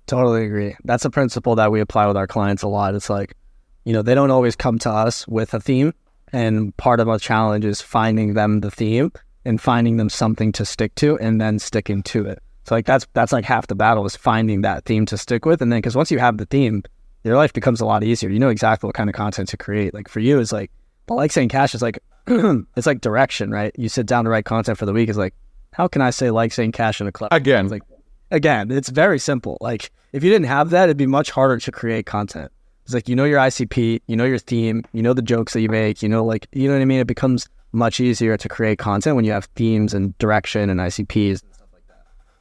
Totally agree. That's a principle that we apply with our clients a lot. It's like, you know, they don't always come to us with a theme. And part of our challenge is finding them the theme and finding them something to stick to and then sticking to it. So like that's that's like half the battle is finding that theme to stick with. And then because once you have the theme, your life becomes a lot easier. You know exactly what kind of content to create. Like for you, it's like, but Likes and Cash is like, it's like direction, right? You sit down to write content for the week. Is like, how can I say Likes and Cash in a club? again It's like again, it's very simple. Like if you didn't have that, it'd be much harder to create content. It's like you know your ICP, you know your theme, you know the jokes that you make, you know like you know what I mean. It becomes much easier to create content when you have themes and direction and ICPs.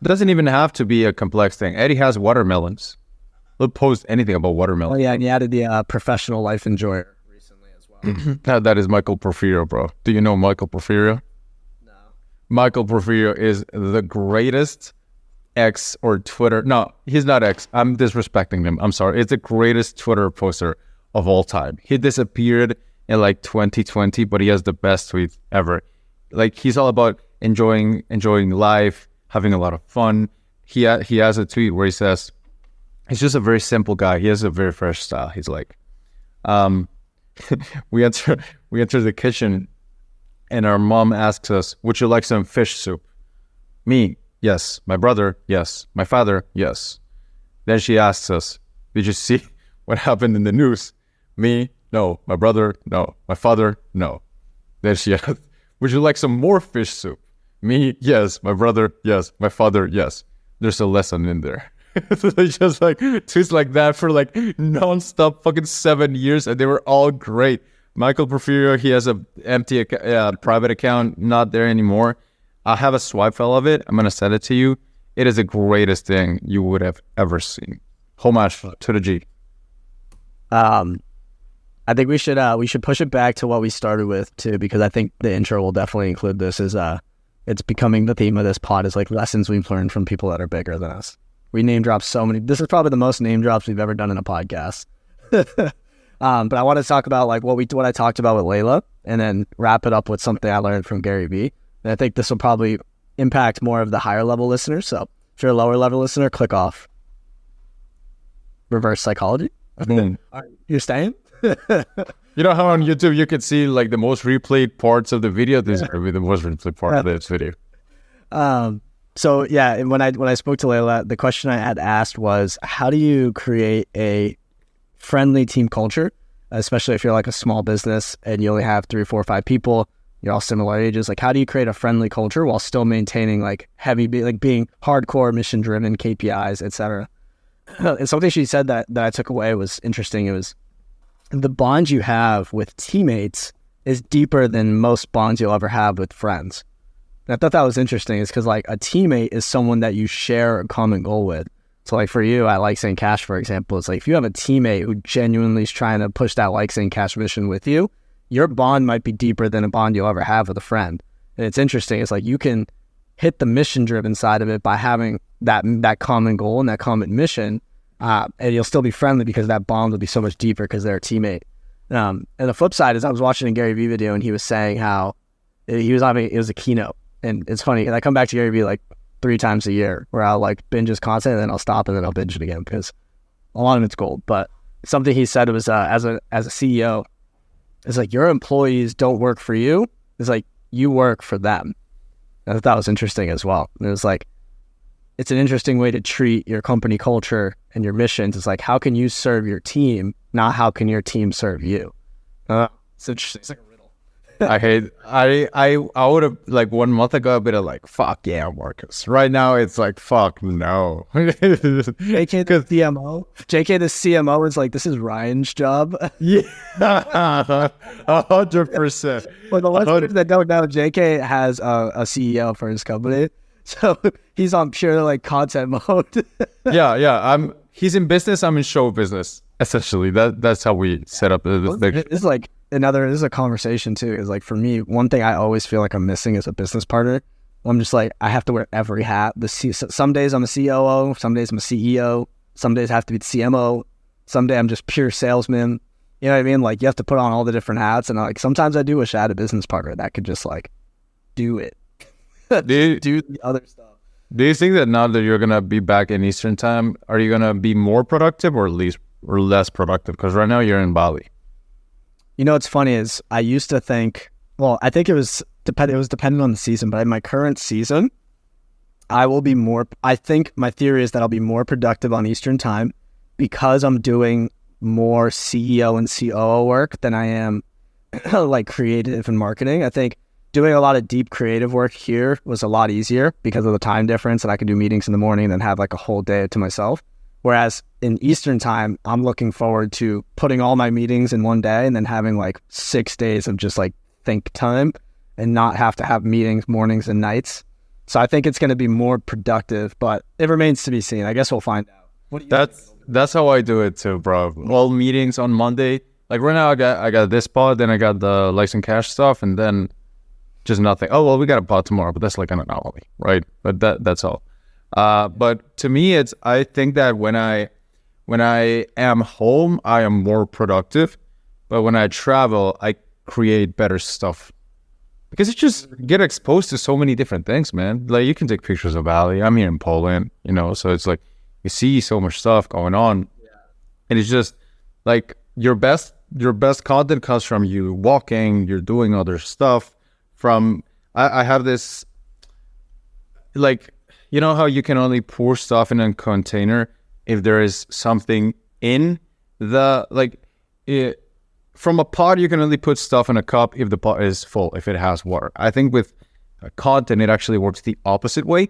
It doesn't even have to be a complex thing eddie has watermelons he'll post anything about Oh watermelon yeah, and you added the uh, professional life enjoyer recently as well. that, is michael porfirio bro do you know michael porfirio. Michael Porfirio is the greatest X or Twitter. No, he's not X. I'm disrespecting him. I'm sorry. It's the greatest Twitter poster of all time. He disappeared in like 2020, but he has the best tweet ever. Like he's all about enjoying enjoying life, having a lot of fun. He ha- he has a tweet where he says, "He's just a very simple guy. He has a very fresh style." He's like, um, "We enter we enter the kitchen and our mom asks us, Would you like some fish soup? Me, yes. My brother, yes. My father, yes. Then she asks us, Did you see what happened in the news? Me, no. My brother, no. My father, no. Then she asks, Would you like some more fish soup? Me, yes. My brother, yes. My father, yes. There's a lesson in there. just like tweets like that for like nonstop fucking seven years, and they were all great. Michael Porfirio, he has a empty uh, private account, not there anymore. I have a swipe file of it. I'm gonna send it to you. It is the greatest thing you would have ever seen. Homage to the G. Um, I think we should uh we should push it back to what we started with too, because I think the intro will definitely include this. Is uh, it's becoming the theme of this pod is like lessons we've learned from people that are bigger than us. We name drop so many. This is probably the most name drops we've ever done in a podcast. um, but I want to talk about like what we what I talked about with Leila, and then wrap it up with something I learned from Gary Vee. And I think this will probably impact more of the higher level listeners. So if you're a lower level listener, click off. Reverse psychology. Mm. You're staying? You know how on YouTube you can see like the most replayed parts of the video? This is gonna be the most replayed part of this video. Um, so yeah, and when I when I spoke to Leila, the question I had asked was, how do you create a friendly team culture, especially if you're like a small business and you only have three, four, five people, you're all similar ages. Like, how do you create a friendly culture while still maintaining like heavy, like being hardcore, mission driven, KPIs, etc. and something she said that that I took away was interesting. It was the bond you have with teammates is deeper than most bonds you'll ever have with friends. And I thought that was interesting is because like a teammate is someone that you share a common goal with. So like for you, I Likes and Cash, for example, it's like if you have a teammate who genuinely is trying to push that Likes and Cash mission with you, your bond might be deeper than a bond you'll ever have with a friend. And it's interesting. It's like you can hit the mission driven side of it by having that that common goal and that common mission, uh, and you'll still be friendly because that bond will be so much deeper because they're a teammate. Um, and the flip side is I was watching a Gary Vee video and he was saying how he was having it was a keynote and it's funny. And I come back to Gary Vee like three times a year where I'll like binge his content and then I'll stop and then I'll binge it again because a lot of it's gold. But something he said was uh, as a as a CEO, it's like your employees don't work for you. It's like you work for them. I thought that was interesting as well. And it was like it's an interesting way to treat your company culture and your missions. It's like how can you serve your team, not how can your team serve you. Uh, it's interesting. It's like. I hate I I I would have like one month ago I'd be like fuck yeah Marcos. Right now it's like fuck no. JK the CMO. JK the CMO is like this is Ryan's job. yeah, a hundred percent. For the listeners that don't know, JK has a, a CEO for his company, so he's on pure like content mode. Yeah, yeah. I'm. He's in business. I'm in show business. Essentially, that that's how we set up the, the is like another. This is a conversation too. Is like for me, one thing I always feel like I'm missing is a business partner. I'm just like I have to wear every hat. The C- some days I'm a COO, some days I'm a CEO, some days I have to be the CMO, some day I'm just pure salesman. You know what I mean? Like you have to put on all the different hats, and like sometimes I do wish I had a business partner that could just like do it, Do you, do the other stuff. do you think that now that you're gonna be back in Eastern time, are you gonna be more productive or least or less productive? Because right now you're in Bali. You know what's funny is I used to think, well, I think it was depend it was dependent on the season, but in my current season, I will be more I think my theory is that I'll be more productive on Eastern time because I'm doing more CEO and COO work than I am like creative and marketing. I think doing a lot of deep creative work here was a lot easier because of the time difference and I could do meetings in the morning and then have like a whole day to myself. Whereas in Eastern time, I'm looking forward to putting all my meetings in one day and then having like six days of just like think time and not have to have meetings mornings and nights. So I think it's going to be more productive, but it remains to be seen. I guess we'll find out. What do you That's that's how I do it too, bro. All meetings on Monday. Like right now, I got I got this pod, then I got the Likes and Cash stuff, and then just nothing. Oh well, we got a pod tomorrow, but that's like an anomaly, right? But that that's all. Uh, but to me, it's I think that when I when I am home, I am more productive. But when I travel, I create better stuff because you just get exposed to so many different things, man. Like you can take pictures of Bali. I'm here in Poland, you know, so it's like you see so much stuff going on, and it's just like your best your best content comes from you walking, you're doing other stuff. From I, I have this like you know how you can only pour stuff in a container if there is something in the like it, from a pot you can only put stuff in a cup if the pot is full if it has water. I think with content it actually works the opposite way.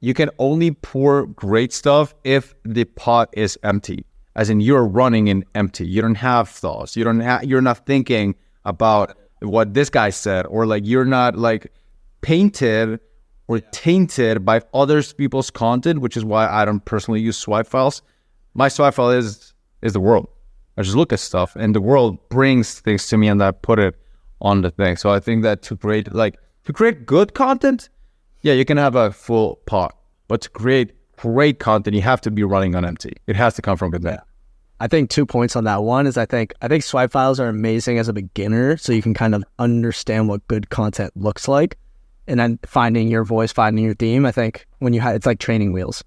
You can only pour great stuff if the pot is empty as in you're running in empty. You don't have thoughts. You don't have you're not thinking about what this guy said or like you're not like painted or tainted by other people's content which is why i don't personally use swipe files my swipe file is is the world I just look at stuff, and the world brings things to me, and I put it on the thing. So I think that to create like to create good content, yeah, you can have a full pot, but to create great content, you have to be running on empty. It has to come from within. I think two points on that. One is I think I think swipe files are amazing as a beginner, so you can kind of understand what good content looks like, and then finding your voice, finding your theme. I think when you have it's like training wheels.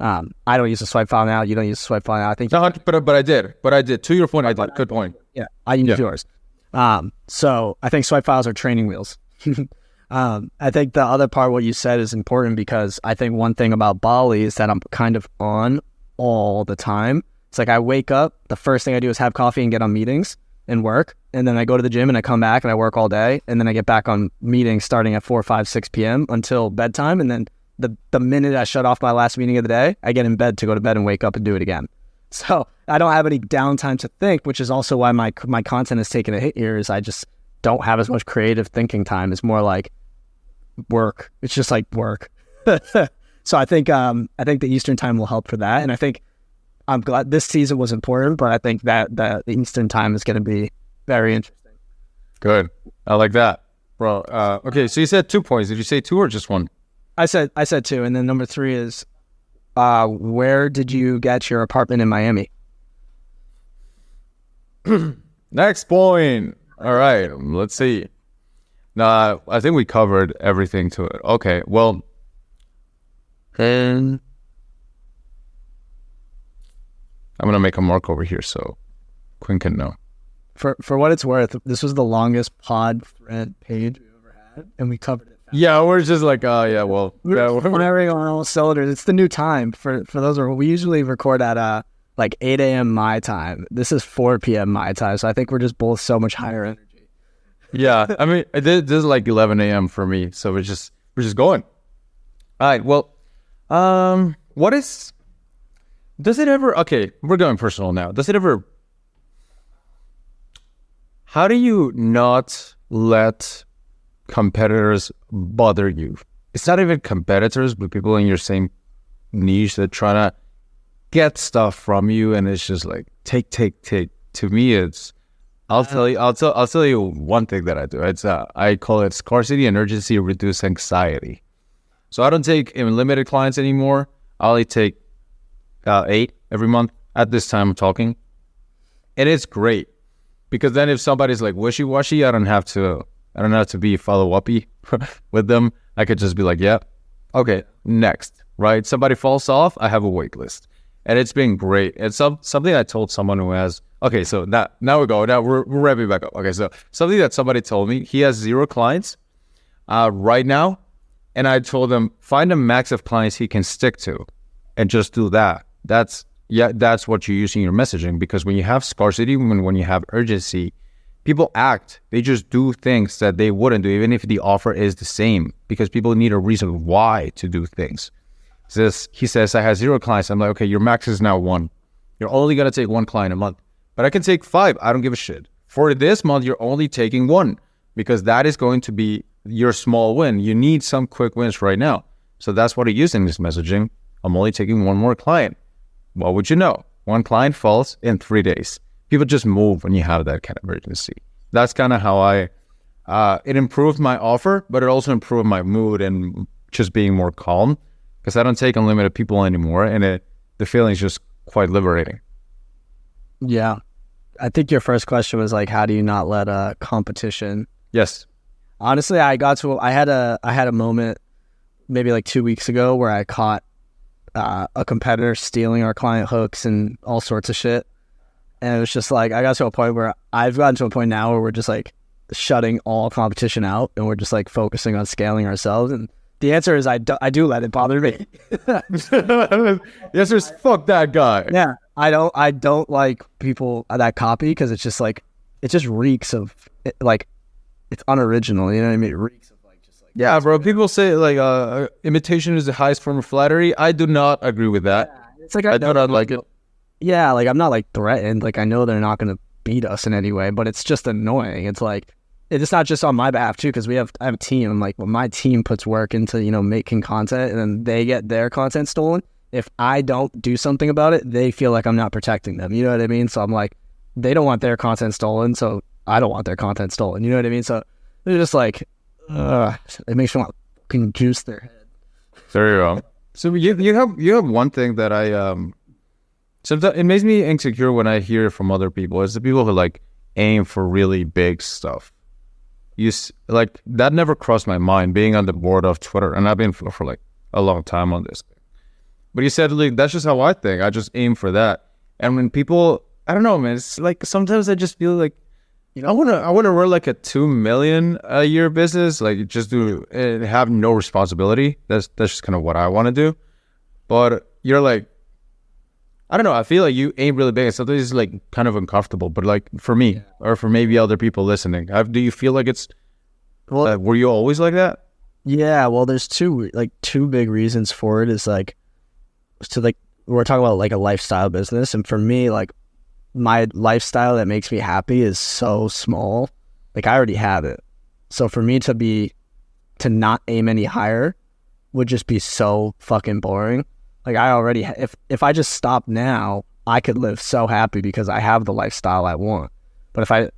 Um, I don't use a swipe file now. You don't use a swipe file now. I think No, but but I did, but I did. To your point, I did. Good point. yeah, I use Yeah. yours. Um, so I think swipe files are training wheels. um, I think the other part, what you said, is important because I think one thing about Bali is that I'm kind of on all the time. It's like I wake up, the first thing I do is have coffee and get on meetings and work, and then I go to the gym and I come back and I work all day, and then I get back on meetings starting at four, five, six p.m. until bedtime, and then the the minute I shut off my last meeting of the day, I get in bed to go to bed and wake up and do it again. So I don't have any downtime to think, which is also why my my content has taken a hit here. Is I just don't have as much creative thinking time. It's more like work. It's just like work. so I think um I think the Eastern time will help for that, and I think I'm glad this season was important, but I think that that the Eastern time is going to be very interesting. Good. I like that, bro. Uh, okay, so you said two points. Did you say two or just one? I said I said two, and then number three is, uh, where did you get your apartment in Miami? Next point. All right, let's see. Nah, I think we covered everything to it. Okay, well, then I'm gonna make a mark over here so Quinn can know. For for what it's worth, this was the longest pod thread page we've ever had, and we covered it. Yeah, we're just like, oh yeah, well, yeah, We're we're- firing on all cylinders. It's the new time for for those. Who, we usually record at uh like 8 a.m. my time. This is 4 p.m. my time, so I think we're just both so much higher energy. yeah. I mean, this, this is like 11 a.m. for me, so we're just we're just going. All right. Well, um, what is? Does it ever? Okay, we're going personal now. Does it ever? How do you not let competitors bother you? It's not even competitors, but people in your same niche that try to get stuff from you, and it's just like take, take, take. To me, it's I'll tell you. I'll tell. I'll tell you one thing that I do. It's uh, I call it scarcity and urgency reduce anxiety. So I don't take unlimited clients anymore. I only take uh, eight every month. At this time, I'm talking, and it's great because then if somebody's like wishy washy, I don't have to. I don't have to be follow uppy with them. I could just be like, yeah, okay, next, right? Somebody falls off, I have a wait list, and it's been great. It's some something I told someone who has. Okay, so now now we go. Now we're we're wrapping back up. Okay, so something that somebody told me he has zero clients uh, right now, and I told him find a max of clients he can stick to, and just do that. That's yeah, that's what you use in your messaging because when you have scarcity, when when you have urgency, people act. They just do things that they wouldn't do, even if the offer is the same, because people need a reason why to do things. Says he says I have zero clients. I'm like, okay, your max is now one. You're only gonna take one client a month, but I can take five. I don't give a shit. For this month, you're only taking one because that is going to be your small win. You need some quick wins right now. So that's what I use in this messaging. I'm only taking one more client. What would you know? One client falls in three days. People just move when you have that kind of urgency. That's kind of how I. Uh, it improved my offer, but it also improved my mood and just being more calm because I don't take unlimited people anymore, and it the feeling is just quite liberating. Yeah, I think your first question was like, how do you not let a competition? Yes. Honestly, I got to I had a I had a moment maybe like two weeks ago where I caught uh, a competitor stealing our client hooks and all sorts of shit. And it was just like I got to a point where I've gotten to a point now where we're just like shutting all competition out and we're just like focusing on scaling ourselves. And the answer is I do, I do let it bother me. yes, there's fuck that guy. yeah, I don't I don't like people that copy because it's just like it just reeks of it, like it's unoriginal. You know what I mean? It reeks of like just like Yeah, bro. People say like uh, imitation is the highest form of flattery. I do not agree with that. it's like I do not like it. Yeah, like I'm not like threatened. Like I know they're not going to beat us in any way, but it's just annoying. It's like it's not just on my behalf too, because we have I have a team. I'm like, well, my team puts work into you know making content, and then they get their content stolen. If I don't do something about it, they feel like I'm not protecting them. You know what I mean? So I'm like, they don't want their content stolen, so I don't want their content stolen. You know what I mean? So they're just like, uh, it makes me want to fucking juice their head. There you go. So you you have you have one thing that I um sometimes it makes me insecure when I hear it from other people. It's the people who like aim for really big stuff. You s- like that never crossed my mind being on the board of Twitter, and I've been for, for like a long time on this. But you said like that's just how I think. I just aim for that. And when people, I don't know, man. It's like sometimes I just feel like, you know, I wanna I wanna run like a two million a year business, like just do and have no responsibility. That's that's just kind of what I want to do. But you're like, I don't know. I feel like you aim really big, and sometimes it's like kind of uncomfortable. But like for me, or for maybe other people listening, have, do you feel like it's? Well, uh, were you always like that? Yeah, well, there's two like two big reasons for it. Is like to like we're talking about like a lifestyle business, and for me, like my lifestyle that makes me happy is so small. Like I already have it, so for me to be to not aim any higher would just be so fucking boring. Like I already, if if I just stop now, I could live so happy because I have the lifestyle I want. But if I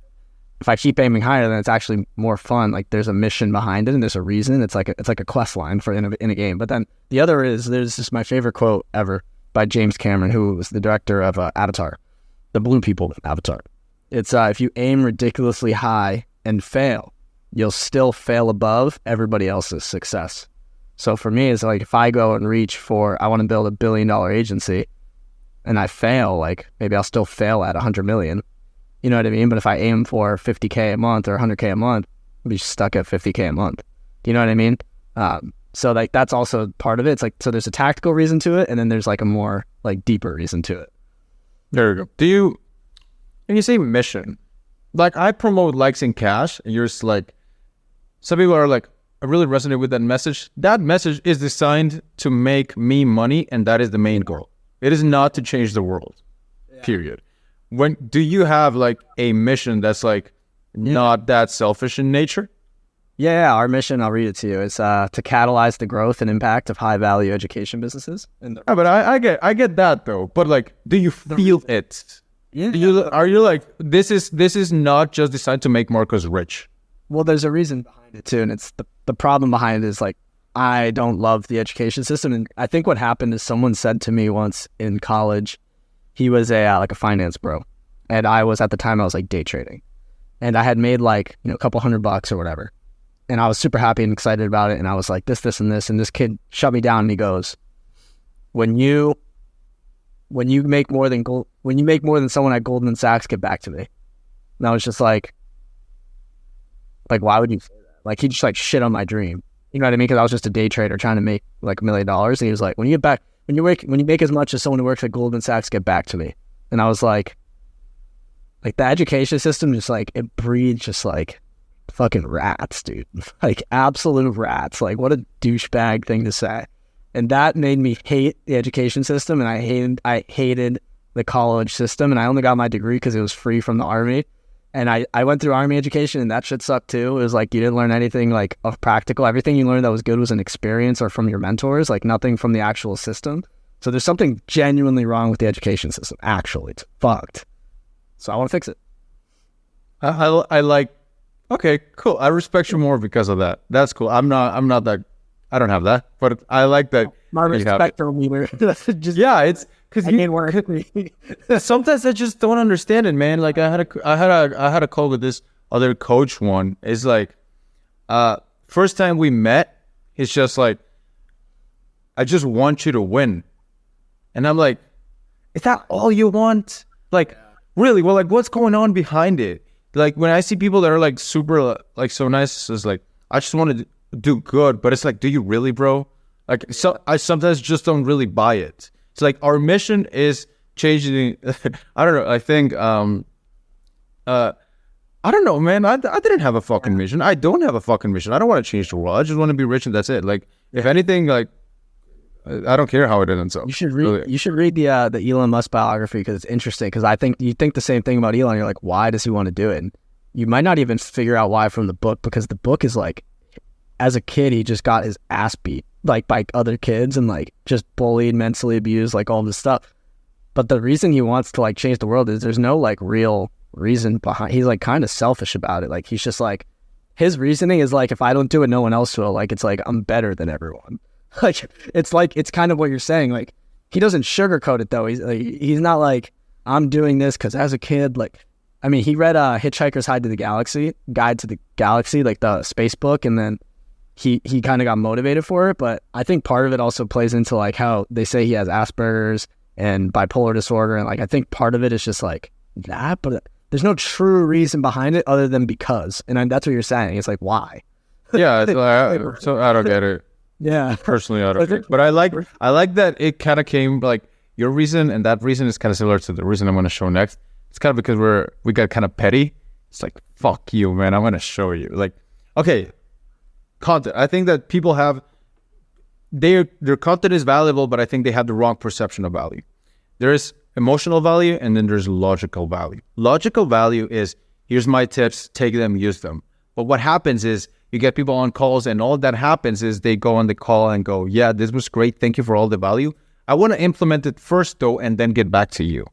if I keep aiming higher, then it's actually more fun. Like there's a mission behind it, and there's a reason. It's like a, it's like a quest line for in a, in a game. But then the other is there's just my favorite quote ever by James Cameron, who was the director of uh, Avatar, the Blue People Avatar. It's uh, if you aim ridiculously high and fail, you'll still fail above everybody else's success. So for me, it's like if I go and reach for I want to build a billion dollar agency, and I fail, like maybe I'll still fail at a hundred million. You know what I mean? But if I aim for 50k a month or 100k a month, I'll be stuck at 50k a month. Do you know what I mean? Um, so like that's also part of it. It's like so there's a tactical reason to it, and then there's like a more like deeper reason to it. There you go. Do you? When you say mission, like I promote likes and cash, and you're just like, some people are like, I really resonate with that message. That message is designed to make me money, and that is the main goal. It is not to change the world. Period. When do you have like a mission that's like not that selfish in nature? Yeah, yeah, our mission, I'll read it to you, is uh, to catalyze the growth and impact of high value education businesses. And Yeah, but I, I get I get that though. But like, do you feel it? yeah, Do you are you like this is this is not just designed to make Marcos rich? well, there's a reason behind it too, and it's the the problem behind it is like I don't love the education system, and I think what happened is someone said to me once in college, he was a uh, like a finance bro, and I was at the time I was like day trading, and I had made like you know a couple hundred bucks or whatever, and I was super happy and excited about it, and I was like this this and this, and this kid shut me down, and he goes, when you when you make more than gold when you make more than someone at Goldman Sachs, get back to me. And I was just like, like why would you say that? Like he just like shit on my dream. You know what I mean? Because I was just a day trader trying to make like a million dollars, and he was like, when you get back, when you work, when you make as much as someone who works at Goldman Sachs, get back to me. And I was like, like the education system just like it breeds just like fucking rats, dude. Like absolute rats. Like what a douchebag thing to say. And that made me hate the education system and I hated I hated the college system and I only got my degree because it was free from the army. And I, I went through army education and that shit sucked too. It was like you didn't learn anything like of practical. Everything you learned that was good was an experience or from your mentors, like nothing from the actual system. So there's something genuinely wrong with the education system. Actually, it's fucked. So I want to fix it. I, I, I like. Okay, cool. I respect you more because of that. That's cool. I'm not. I'm not that. I don't have that, but I like that. My you have it. respect for leader. just Yeah, it's because you work. sometimes I just don't understand it, man. Like I had a I had a I had a call with this other coach one. It's like uh first time we met, he's just like I just want you to win. And I'm like, is that all you want? Like really? Well, like what's going on behind it? Like when I see people that are like super like so nice, it's like I just want to do good, but it's like, do you really, bro? Like so I sometimes just don't really buy it. It's like our mission is changing I don't know, I think um uh I don't know, man. I, I didn't have a fucking mission. I don't have a fucking mission. I don't want to change the world. I just want to be rich and that's it. Like, if anything, like, I don't care how it ends up. You should read. Really. You should read the uh, the Elon Musk biography because it's interesting. Because I think you think the same thing about Elon. You're like, why does he want to do it? And you might not even figure out why from the book because the book is like, as a kid, he just got his ass beat like by other kids and like just bullied, mentally abused, like all this stuff. But the reason he wants to like change the world is there's no like real reason behind. He's like kind of selfish about it. Like he's just like his reasoning is like if I don't do it, no one else will. Like it's like I'm better than everyone. Like it's like it's kind of what you're saying. Like he doesn't sugarcoat it though. He's like, he's not like I'm doing this because as a kid, like I mean, he read uh, Hitchhiker's Guide to the Galaxy, Guide to the Galaxy, like the space book, and then he he kind of got motivated for it. But I think part of it also plays into like how they say he has Asperger's and bipolar disorder, and like I think part of it is just like that, but there's no true reason behind it other than because, and I, that's what you're saying. It's like why? Yeah, it's like, I, so I don't get it. Yeah, personally, I don't. But I like I like that it kind of came like your reason, and that reason is kind of similar to the reason I'm going to show next. It's kind of because we're we got kind of petty. It's like fuck you, man. I'm going to show you. Like, okay, content. I think that people have their their content is valuable, but I think they have the wrong perception of value. There's emotional value and then there's logical value. Logical value is here's my tips, take them, use them. But what happens is you get people on calls and all that happens is they go on the call and go, "Yeah, this was great. Thank you for all the value. I want to implement it first though and then get back to you."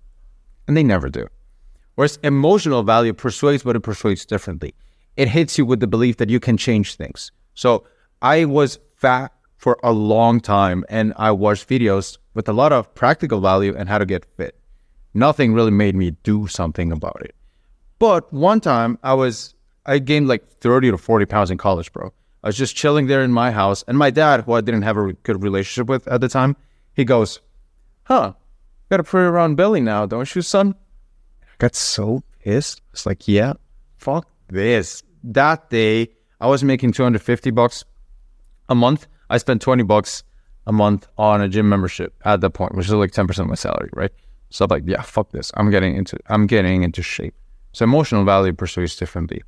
And they never do. Whereas emotional value persuades, but it persuades differently. It hits you with the belief that you can change things. So I was fat for a long time and I watched videos with a lot of practical value and how to get fit. Nothing really made me do something about it. But one time I was, I gained like 30 to 40 pounds in college, bro. I was just chilling there in my house. And my dad, who I didn't have a good relationship with at the time, he goes, Huh, got a pretty round belly now, don't you, son? I got so pissed. It's like, Yeah, fuck this. That day, I was making 250 bucks a month. I spent 20 bucks a month on a gym membership at that point, which is like 10% of my salary, right? So I'm like, yeah, fuck this. I'm getting into I'm getting into shape. So emotional value persuades differently.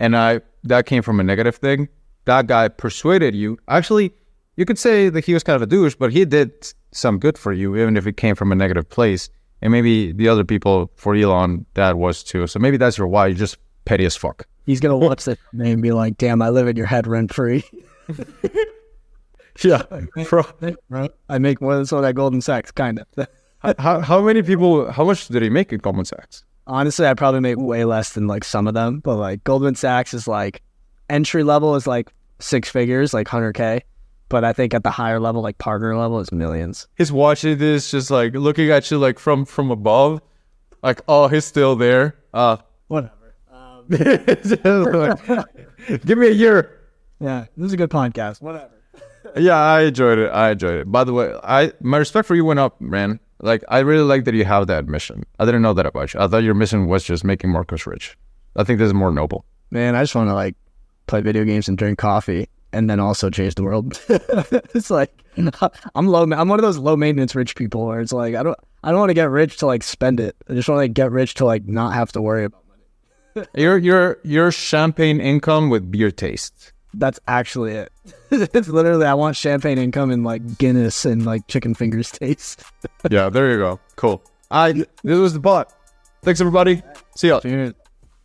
And I that came from a negative thing. That guy persuaded you. Actually, you could say that he was kind of a douche, but he did some good for you, even if it came from a negative place. And maybe the other people for Elon that was too. So maybe that's your why. You're just petty as fuck. He's gonna watch this and be like, "Damn, I live in your head rent free." yeah, bro. I make more than so that Goldman Sachs, kind of. how, how many people? How much did he make at Goldman Sachs? Honestly, I probably make way less than like some of them, but like Goldman Sachs is like entry level is like six figures, like hundred k. But I think at the higher level, like partner level, is millions. He's watching this, just like looking at you like from from above, like oh, he's still there. Uh whatever. Um, give me a year. Yeah, this is a good podcast. Whatever. yeah, I enjoyed it. I enjoyed it. By the way, I my respect for you went up, man. Like I really like that you have that mission. I didn't know that about you. I thought your mission was just making Marcos rich. I think this is more noble. Man, I just want to like play video games and drink coffee, and then also change the world. it's like I'm low. I'm one of those low maintenance rich people where it's like I don't I don't want to get rich to like spend it. I just want to like, get rich to like not have to worry about money. you're you're you're champagne income with beer taste. That's actually it. it's literally I want champagne income and like Guinness and like chicken fingers taste. yeah, there you go. Cool. I this was the bot. Thanks everybody. See y'all. Cheers.